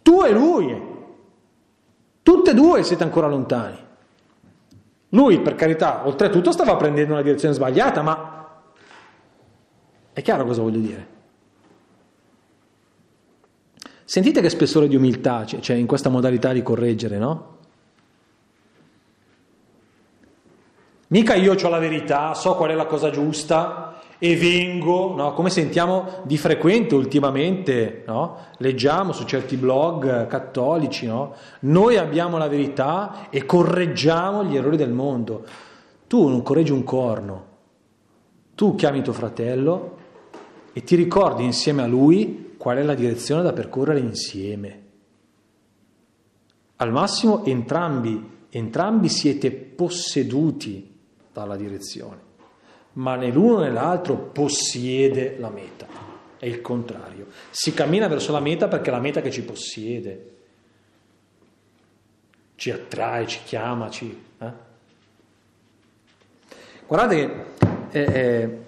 S1: Tu e lui. Tutte e due siete ancora lontani. Lui, per carità, oltretutto stava prendendo una direzione sbagliata, ma è chiaro cosa voglio dire. Sentite che spessore di umiltà c'è in questa modalità di correggere, no? Mica io ho la verità, so qual è la cosa giusta e vengo, no? come sentiamo di frequente ultimamente, no? leggiamo su certi blog cattolici, no? noi abbiamo la verità e correggiamo gli errori del mondo. Tu non correggi un corno, tu chiami tuo fratello, e ti ricordi insieme a lui qual è la direzione da percorrere insieme. Al massimo entrambi, entrambi siete posseduti dalla direzione, ma né l'uno né l'altro possiede la meta, è il contrario. Si cammina verso la meta perché è la meta che ci possiede, ci attrae, ci chiama, ci... Eh? Guardate che è,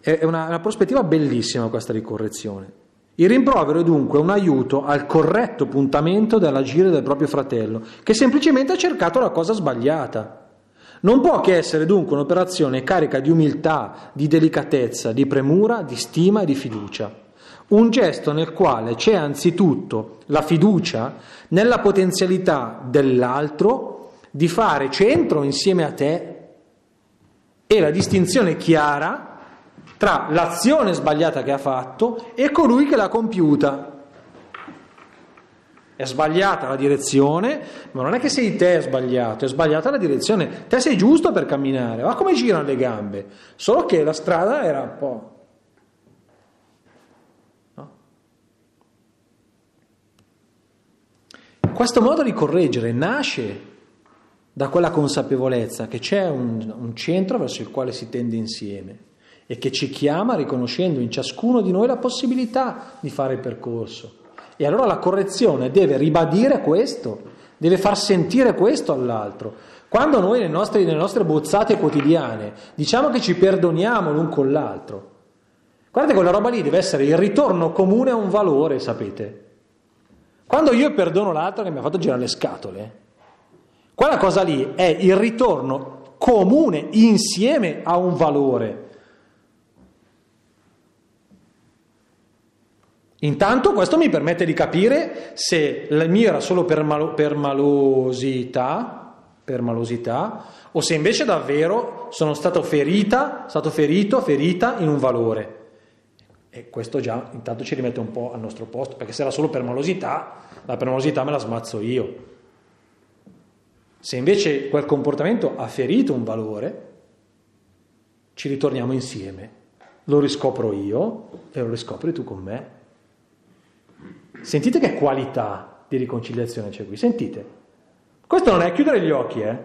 S1: è, è una, una prospettiva bellissima questa di correzione. Il rimprovero è dunque un aiuto al corretto puntamento dell'agire del proprio fratello, che semplicemente ha cercato la cosa sbagliata. Non può che essere dunque un'operazione carica di umiltà, di delicatezza, di premura, di stima e di fiducia. Un gesto nel quale c'è anzitutto la fiducia nella potenzialità dell'altro di fare centro insieme a te e la distinzione chiara tra l'azione sbagliata che ha fatto e colui che l'ha compiuta. È sbagliata la direzione, ma non è che sei te sbagliato, è sbagliata la direzione. Te sei giusto per camminare, ma come girano le gambe? Solo che la strada era un po'... No? Questo modo di correggere nasce da quella consapevolezza che c'è un, un centro verso il quale si tende insieme e che ci chiama riconoscendo in ciascuno di noi la possibilità di fare il percorso. E allora la correzione deve ribadire questo, deve far sentire questo all'altro. Quando noi nelle nostre, nelle nostre bozzate quotidiane diciamo che ci perdoniamo l'un con l'altro, guardate quella roba lì deve essere il ritorno comune a un valore, sapete. Quando io perdono l'altro che mi ha fatto girare le scatole, quella cosa lì è il ritorno comune insieme a un valore. Intanto questo mi permette di capire se il mio era solo per, malo, per, malosità, per malosità, o se invece davvero sono stato ferita, stato ferito, ferita in un valore. E questo già intanto ci rimette un po' al nostro posto, perché se era solo per malosità, la per malosità me la smazzo io. Se invece quel comportamento ha ferito un valore, ci ritorniamo insieme. Lo riscopro io e lo riscopri tu con me. Sentite che qualità di riconciliazione c'è qui, sentite. Questo non è chiudere gli occhi, eh?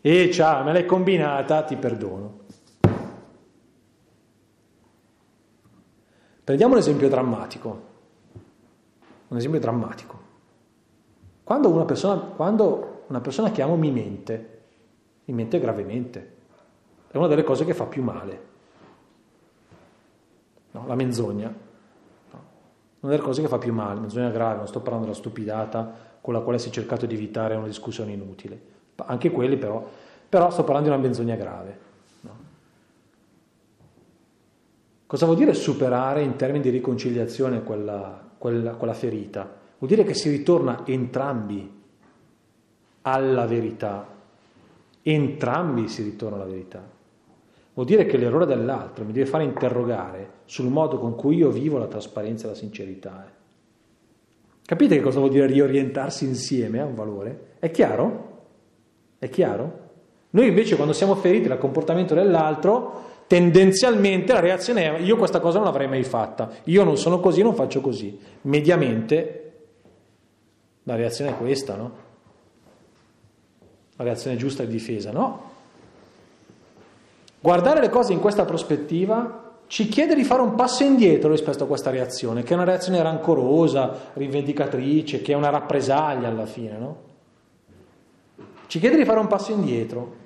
S1: E ciao, me l'hai combinata, ti perdono. Prendiamo un esempio drammatico. Un esempio drammatico. Quando una persona, quando una persona che amo mi mente, mi mente gravemente. È una delle cose che fa più male. No, la menzogna una delle cose che fa più male, menzogna grave, non sto parlando della stupidata con la quale si è cercato di evitare una discussione inutile, anche quelli però, però sto parlando di una menzogna grave. No? Cosa vuol dire superare in termini di riconciliazione quella, quella, quella ferita? Vuol dire che si ritorna entrambi alla verità, entrambi si ritorna alla verità. Vuol dire che l'errore dell'altro mi deve fare interrogare sul modo con cui io vivo la trasparenza e la sincerità. Eh. Capite che cosa vuol dire riorientarsi insieme a un valore? È chiaro? È chiaro? Noi invece quando siamo feriti dal comportamento dell'altro, tendenzialmente la reazione è io questa cosa non l'avrei mai fatta, io non sono così, non faccio così. Mediamente la reazione è questa, no? La reazione giusta di difesa, no? Guardare le cose in questa prospettiva ci chiede di fare un passo indietro rispetto a questa reazione, che è una reazione rancorosa, rivendicatrice, che è una rappresaglia alla fine, no? Ci chiede di fare un passo indietro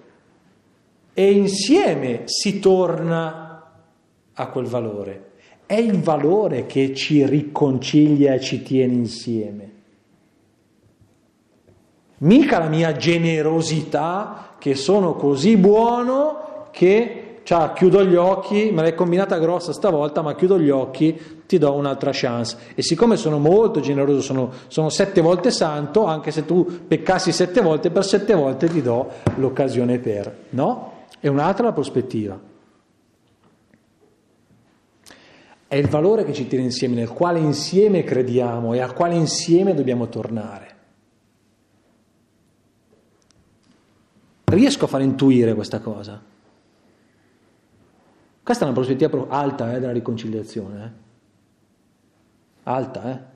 S1: e insieme si torna a quel valore. È il valore che ci riconcilia e ci tiene insieme. Mica la mia generosità che sono così buono che cioè, chiudo gli occhi, me l'hai combinata grossa stavolta, ma chiudo gli occhi, ti do un'altra chance. E siccome sono molto generoso, sono, sono sette volte santo, anche se tu peccassi sette volte, per sette volte ti do l'occasione per. No? È un'altra la prospettiva. È il valore che ci tiene insieme, nel quale insieme crediamo e al quale insieme dobbiamo tornare. Riesco a far intuire questa cosa? Questa è una prospettiva alta eh, della riconciliazione. Eh? Alta, eh?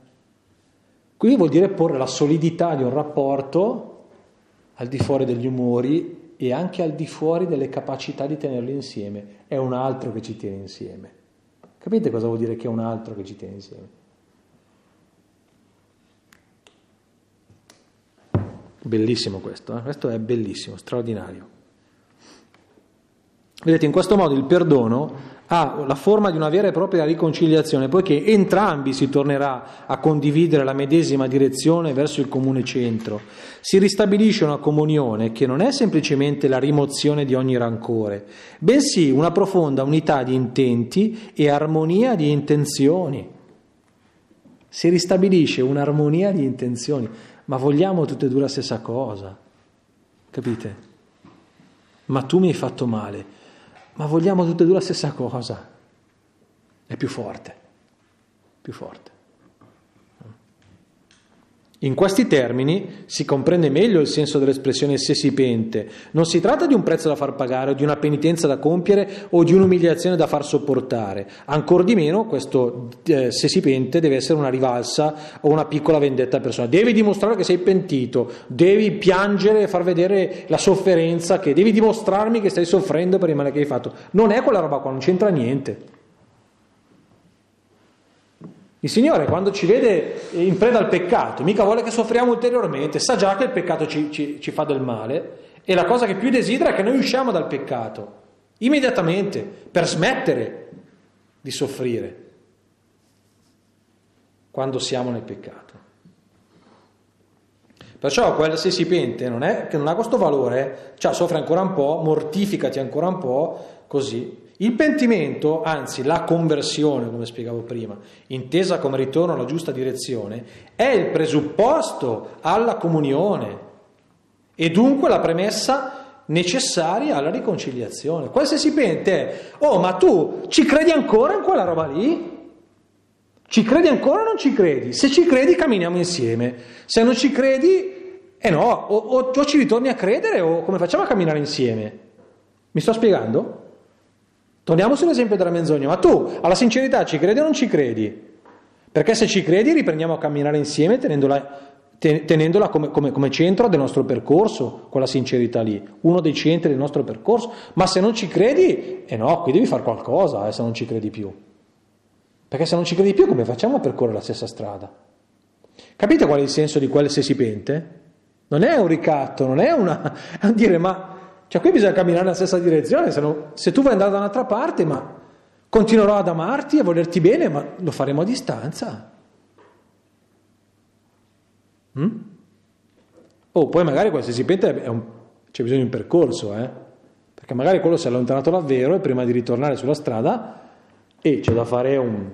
S1: Qui vuol dire porre la solidità di un rapporto al di fuori degli umori e anche al di fuori delle capacità di tenerli insieme. È un altro che ci tiene insieme. Capite cosa vuol dire che è un altro che ci tiene insieme? Bellissimo questo, eh? questo è bellissimo, straordinario. Vedete, in questo modo il perdono ha la forma di una vera e propria riconciliazione, poiché entrambi si tornerà a condividere la medesima direzione verso il comune centro. Si ristabilisce una comunione che non è semplicemente la rimozione di ogni rancore, bensì una profonda unità di intenti e armonia di intenzioni. Si ristabilisce un'armonia di intenzioni, ma vogliamo tutte e due la stessa cosa, capite? Ma tu mi hai fatto male ma vogliamo tutte e due la stessa cosa. È più forte, più forte. In questi termini si comprende meglio il senso dell'espressione se si pente. Non si tratta di un prezzo da far pagare o di una penitenza da compiere o di un'umiliazione da far sopportare. Ancor di meno questo eh, se si pente deve essere una rivalsa o una piccola vendetta personale. Devi dimostrare che sei pentito, devi piangere e far vedere la sofferenza che devi dimostrarmi che stai soffrendo per il male che hai fatto. Non è quella roba qua, non c'entra niente. Il Signore quando ci vede in preda al peccato, mica vuole che soffriamo ulteriormente, sa già che il peccato ci, ci, ci, fa del male e la cosa che più desidera è che noi usciamo dal peccato, immediatamente, per smettere di soffrire quando siamo nel peccato. Perciò se si pente non è che non ha questo valore, cioè soffre ancora un po', mortificati ancora un po', così, il pentimento, anzi la conversione, come spiegavo prima, intesa come ritorno alla giusta direzione, è il presupposto alla comunione e dunque la premessa necessaria alla riconciliazione. Quel se si pente è, oh ma tu ci credi ancora in quella roba lì? Ci credi ancora o non ci credi? Se ci credi camminiamo insieme, se non ci credi, eh no, o, o, o ci ritorni a credere o come facciamo a camminare insieme? Mi sto spiegando? Torniamo sull'esempio della menzogna, ma tu alla sincerità ci credi o non ci credi? Perché se ci credi riprendiamo a camminare insieme tenendola, tenendola come, come, come, centro del nostro percorso, quella sincerità lì, uno dei centri del nostro percorso. Ma se non ci credi, eh no, qui devi fare qualcosa eh, se non ci credi più. Perché se non ci credi più come facciamo a percorrere la stessa strada? Capite qual è il senso di quel se si pente? Non è un ricatto, non è una... è un dire ma cioè qui bisogna camminare nella stessa direzione, se, no, se tu vuoi andare da un'altra parte, ma continuerò ad amarti e volerti bene, ma lo faremo a distanza. Mm? Oh, poi magari qualsiasi pente un, c'è bisogno di un percorso, eh? perché magari quello si è allontanato davvero e prima di ritornare sulla strada e c'è da fare un,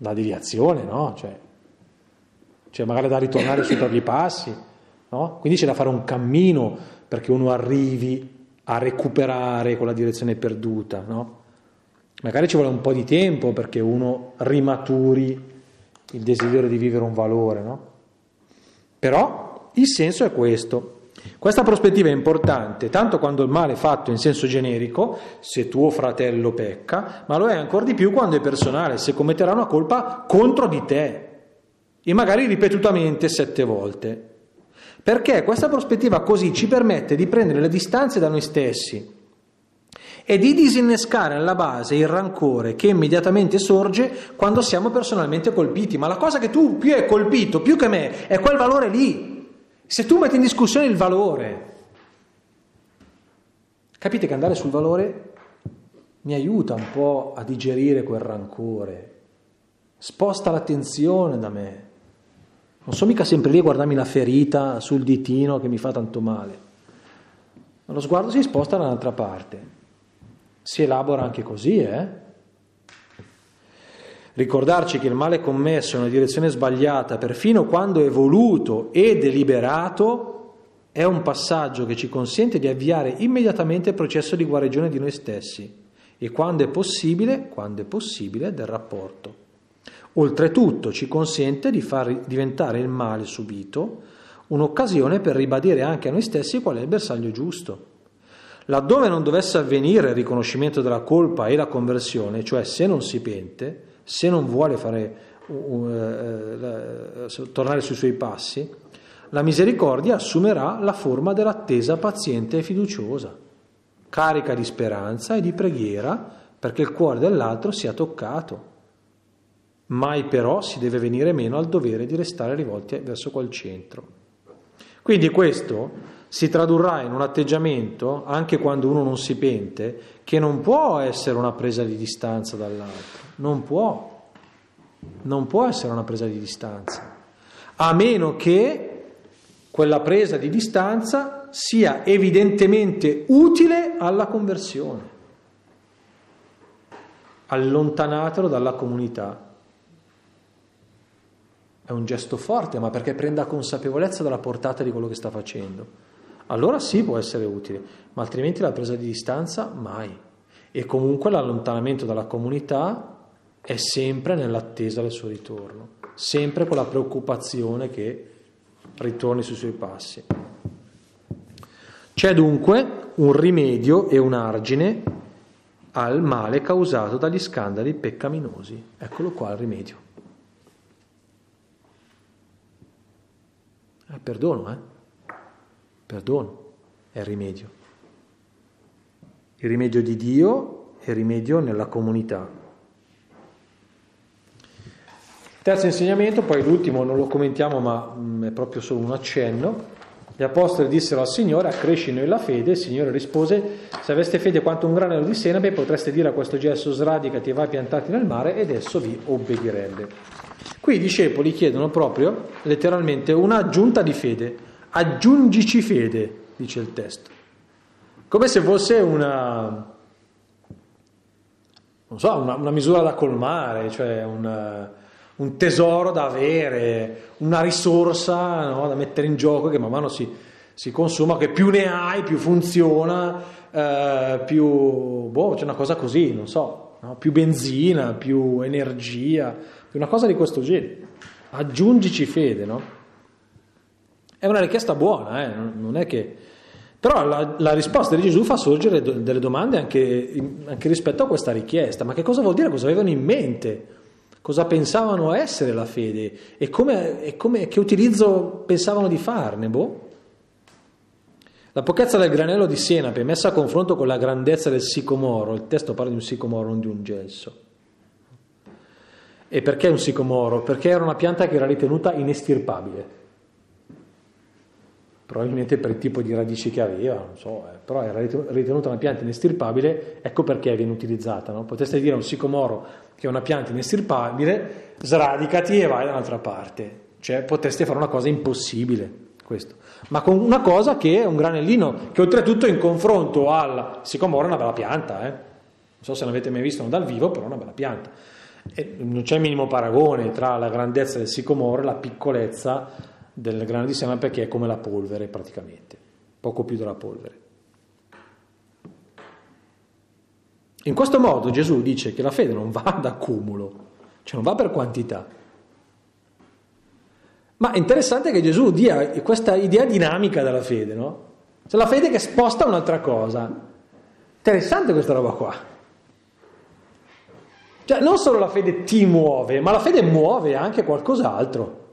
S1: una deviazione, no? Cioè, cioè magari da ritornare sui propri passi, no? Quindi c'è da fare un cammino perché uno arrivi a recuperare quella direzione perduta, no? Magari ci vuole un po' di tempo perché uno rimaturi il desiderio di vivere un valore, no? Però il senso è questo. Questa prospettiva è importante tanto quando il male è fatto in senso generico, se tuo fratello pecca, ma lo è ancora di più quando è personale, se commetterà una colpa contro di te e magari ripetutamente sette volte. Perché questa prospettiva così ci permette di prendere le distanze da noi stessi e di disinnescare alla base il rancore che immediatamente sorge quando siamo personalmente colpiti. Ma la cosa che tu più hai colpito, più che me, è quel valore lì. Se tu metti in discussione il valore, capite che andare sul valore mi aiuta un po' a digerire quel rancore, sposta l'attenzione da me. Non sono mica sempre lì a guardarmi la ferita sul ditino che mi fa tanto male. Ma lo sguardo si sposta dall'altra parte. Si elabora anche così, eh? Ricordarci che il male commesso in una direzione sbagliata, perfino quando è voluto e deliberato, è un passaggio che ci consente di avviare immediatamente il processo di guarigione di noi stessi e quando è possibile, quando è possibile, del rapporto. Oltretutto ci consente di far diventare il male subito un'occasione per ribadire anche a noi stessi qual è il bersaglio giusto. Laddove non dovesse avvenire il riconoscimento della colpa e la conversione, cioè se non si pente, se non vuole fare, uh, uh, uh, tornare sui suoi passi, la misericordia assumerà la forma dell'attesa paziente e fiduciosa, carica di speranza e di preghiera perché il cuore dell'altro sia toccato. Mai però si deve venire meno al dovere di restare rivolti verso quel centro. Quindi questo si tradurrà in un atteggiamento, anche quando uno non si pente, che non può essere una presa di distanza dall'altro, non può, non può essere una presa di distanza, a meno che quella presa di distanza sia evidentemente utile alla conversione. Allontanatelo dalla comunità. È un gesto forte, ma perché prenda consapevolezza della portata di quello che sta facendo allora sì può essere utile, ma altrimenti la presa di distanza mai. E comunque l'allontanamento dalla comunità è sempre nell'attesa del suo ritorno, sempre con la preoccupazione che ritorni sui suoi passi. C'è dunque un rimedio e un argine al male causato dagli scandali peccaminosi. Eccolo qua il rimedio. Il perdono, eh? Perdono è il rimedio. Il rimedio di Dio è il rimedio nella comunità. Terzo insegnamento, poi l'ultimo non lo commentiamo ma mm, è proprio solo un accenno. Gli apostoli dissero al Signore, accresci noi la fede, il Signore rispose, se aveste fede quanto un granello di senape potreste dire a questo gesso sradicati e vai piantati nel mare ed esso vi obbedirebbe. Qui i discepoli chiedono proprio, letteralmente, un'aggiunta di fede aggiungici fede, dice il testo. Come se fosse una, so, una, una misura da colmare, cioè una, un tesoro da avere, una risorsa no, da mettere in gioco che man mano si, si, consuma, che più ne hai, più funziona, eh, più, boh, c'è una cosa così, non so, no? più benzina, più energia, una cosa di questo genere. Aggiungici fede, no? È una richiesta buona, eh? non è che... Però la, la, risposta di Gesù fa sorgere delle domande anche, anche, rispetto a questa richiesta. Ma che cosa vuol dire? Cosa avevano in mente? Cosa pensavano essere la fede? E, come, e come, che utilizzo pensavano di farne? Boh. La pochezza del granello di senape messa a confronto con la grandezza del sicomoro, il testo parla di un sicomoro, non di un gelso. E perché un sicomoro? Perché era una pianta che era ritenuta inestirpabile probabilmente per il tipo di radici che aveva, non so, eh, però era ritenuta una pianta inestirpabile, ecco perché viene utilizzata. No? Potreste dire a un sicomoro che è una pianta inestirpabile, sradicati e vai da un'altra parte, cioè potreste fare una cosa impossibile. Questo. Ma con una cosa che è un granellino, che oltretutto in confronto al sicomoro è una bella pianta, eh? non so se l'avete mai visto dal vivo, però è una bella pianta. E non c'è minimo paragone tra la grandezza del sicomoro e la piccolezza del grano di seme perché è come la polvere praticamente, poco più della polvere. In questo modo Gesù dice che la fede non va ad accumulo, cioè non va per quantità. Ma è interessante che Gesù dia questa idea dinamica della fede, no? Cioè la fede che sposta un'altra cosa. Interessante questa roba qua. Cioè non solo la fede ti muove, ma la fede muove anche qualcos'altro.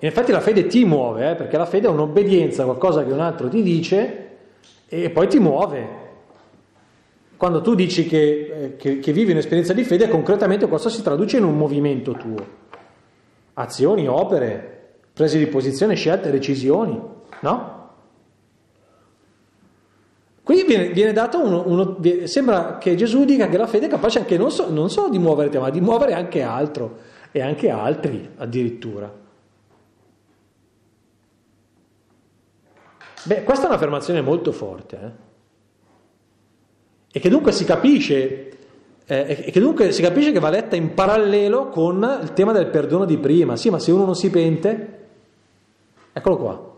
S1: In effetti la fede ti muove, eh, perché la fede è un'obbedienza a qualcosa che un altro ti dice e poi ti muove. Quando tu dici che, eh, che, che vivi un'esperienza di fede, concretamente questo si traduce in un movimento tuo. Azioni, opere, prese di posizione, scelte, decisioni, no? Qui viene, viene dato uno, uno, sembra che Gesù dica che la fede è capace anche non, so, non solo di muovere te, ma di muovere anche altro e anche altri addirittura. Beh, questa è un'affermazione molto forte. Eh? E che dunque si capisce, eh, e che dunque si capisce che va letta in parallelo con il tema del perdono di prima. Sì, ma se uno non si pente, eccolo qua.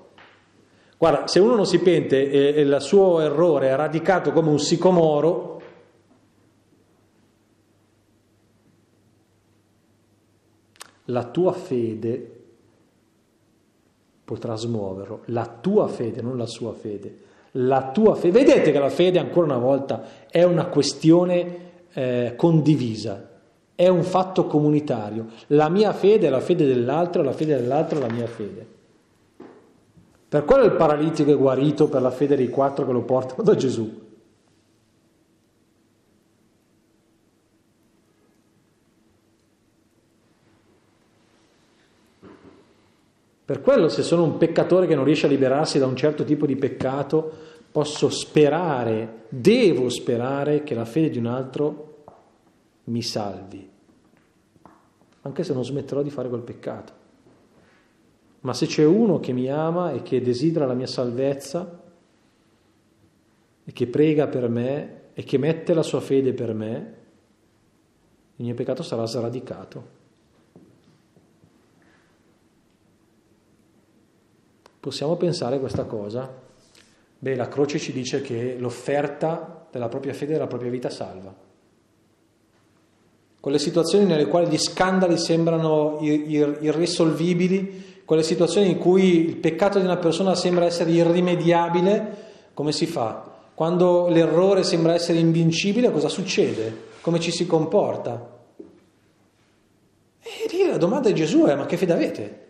S1: Guarda, se uno non si pente e, il suo errore è radicato come un sicomoro, la tua fede potrà smuoverlo, la tua fede, non la sua fede, la tua fede. Vedete che la fede, ancora una volta, è una questione eh, condivisa, è un fatto comunitario. La mia fede è la fede dell'altro, la fede dell'altro è la mia fede. Per quello il paralitico è guarito per la fede dei quattro che lo portano da Gesù. Per quello se sono un peccatore che non riesce a liberarsi da un certo tipo di peccato, posso sperare, devo sperare che la fede di un altro mi salvi, anche se non smetterò di fare quel peccato. Ma se c'è uno che mi ama e che desidera la mia salvezza e che prega per me e che mette la sua fede per me, il mio peccato sarà sradicato. Possiamo pensare questa cosa? Beh, la croce ci dice che l'offerta della propria fede e della propria vita salva. Quelle situazioni nelle quali gli scandali sembrano irrisolvibili, quelle situazioni in cui il peccato di una persona sembra essere irrimediabile, come si fa? Quando l'errore sembra essere invincibile, cosa succede? Come ci si comporta? E lì la domanda di Gesù è: ma che fede avete?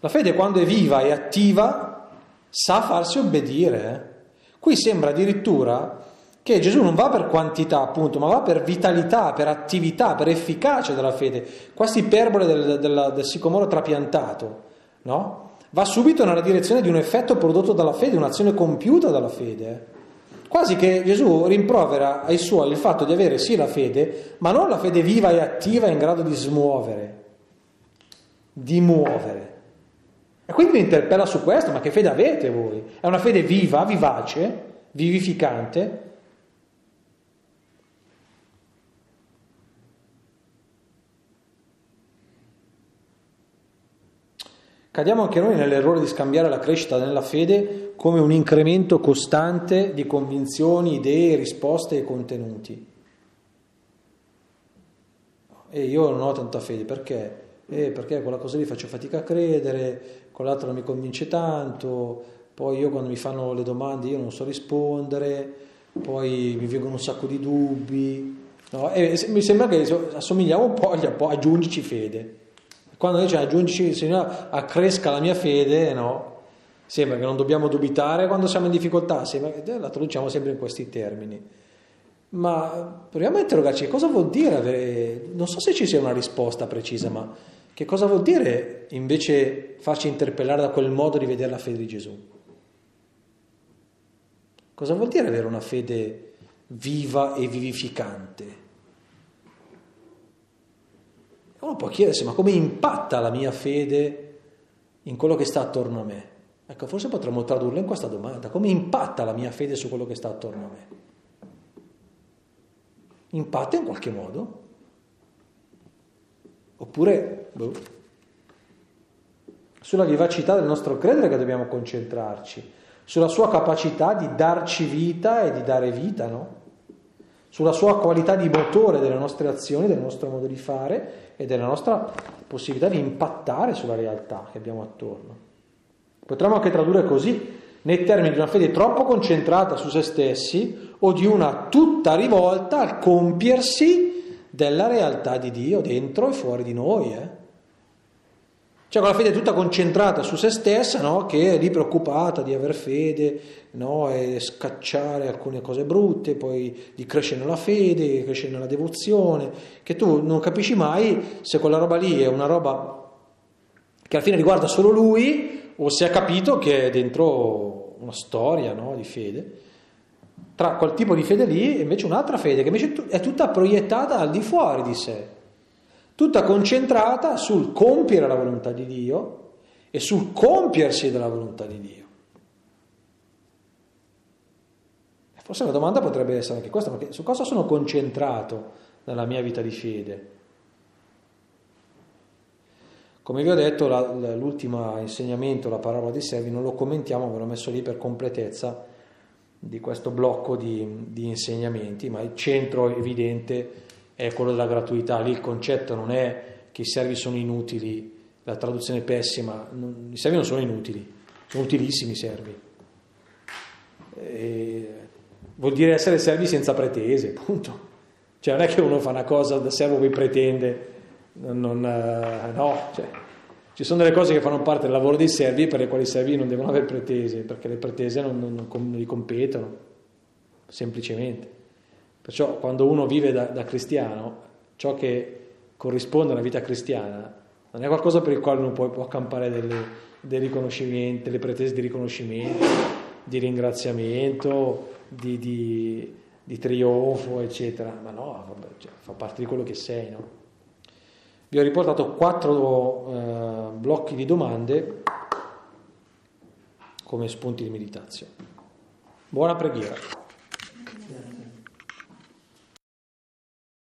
S1: La fede quando è viva e attiva sa farsi obbedire. Eh. Qui sembra addirittura che Gesù non va per quantità, appunto, ma va per vitalità, per attività, per efficacia della fede. Questa iperbole del, del, del sicomoro trapiantato, no? Va subito nella direzione di un effetto prodotto dalla fede, un'azione compiuta dalla fede. Quasi che Gesù rimprovera ai suoi il fatto di avere sì la fede, ma non la fede viva e attiva in grado di smuovere, di muovere. E quindi mi interpella su questo, ma che fede avete voi? È una fede viva, vivace, vivificante? Cadiamo anche noi nell'errore di scambiare la crescita nella fede come un incremento costante di convinzioni, idee, risposte e contenuti. E io non ho tanta fede perché? Eh, perché quella cosa lì faccio fatica a credere, quell'altro non mi convince tanto, poi io quando mi fanno le domande io non so rispondere, poi mi vengono un sacco di dubbi, no? mi sembra che assomigliamo un po' agli aggiungici fede. Quando dice aggiungici, Signore, accresca la mia fede, no? Sembra che non dobbiamo dubitare quando siamo in difficoltà, sembra che la traduciamo sempre in questi termini. Ma proviamo a interrogarci cosa vuol dire avere, non so se ci sia una risposta precisa, ma che cosa vuol dire invece farci interpellare da quel modo di vedere la fede di Gesù? Cosa vuol dire avere una fede viva e vivificante? Uno può chiedersi, ma come impatta la mia fede in quello che sta attorno a me? Ecco, forse potremmo tradurla in questa domanda, come impatta la mia fede su quello che sta attorno a me? Impatta in qualche modo? Oppure boh, sulla vivacità del nostro credere che dobbiamo concentrarci, sulla sua capacità di darci vita e di dare vita, no? sulla sua qualità di motore delle nostre azioni, del nostro modo di fare e della nostra possibilità di impattare sulla realtà che abbiamo attorno. Potremmo anche tradurre così, nei termini di una fede troppo concentrata su se stessi o di una tutta rivolta al compiersi della realtà di Dio dentro e fuori di noi. Eh? Cioè con la fede tutta concentrata su se stessa, no? che è lì preoccupata di aver fede no? e scacciare alcune cose brutte, poi di crescere nella fede, crescere nella devozione, che tu non capisci mai se quella roba lì è una roba che alla fine riguarda solo lui o se ha capito che è dentro una storia no? di fede tra quel tipo di fede lì e invece un'altra fede che invece è tutta proiettata al di fuori di sé, tutta concentrata sul compiere la volontà di Dio e sul compiersi della volontà di Dio. Forse la domanda potrebbe essere anche questa, ma su cosa sono concentrato nella mia vita di fede? Come vi ho detto, la, l'ultimo insegnamento, la parola dei servi, non lo commentiamo, ve l'ho messo lì per completezza di questo blocco di, di, insegnamenti, ma il centro evidente è quello della gratuità. Lì il concetto non è che i servi sono inutili, la traduzione è pessima, non, i servi non sono inutili, sono utilissimi i servi. E vuol dire essere servi senza pretese, punto. Cioè non è che uno fa una cosa da servo poi pretende, non, eh, no, cioè, ci sono delle cose che fanno parte del lavoro dei servi per le quali i servi non devono avere pretese, perché le pretese non, non, non, non gli competono, semplicemente. Perciò quando uno vive da, da cristiano, ciò che corrisponde alla vita cristiana non è qualcosa per il quale uno può, può accampare delle, dei riconoscimenti, delle pretese di riconoscimento, di ringraziamento, di, di, di trionfo, eccetera. Ma no, vabbè, cioè, fa parte di quello che sei, no? Vi ho riportato quattro eh, blocchi di domande come spunti di meditazione. Buona preghiera.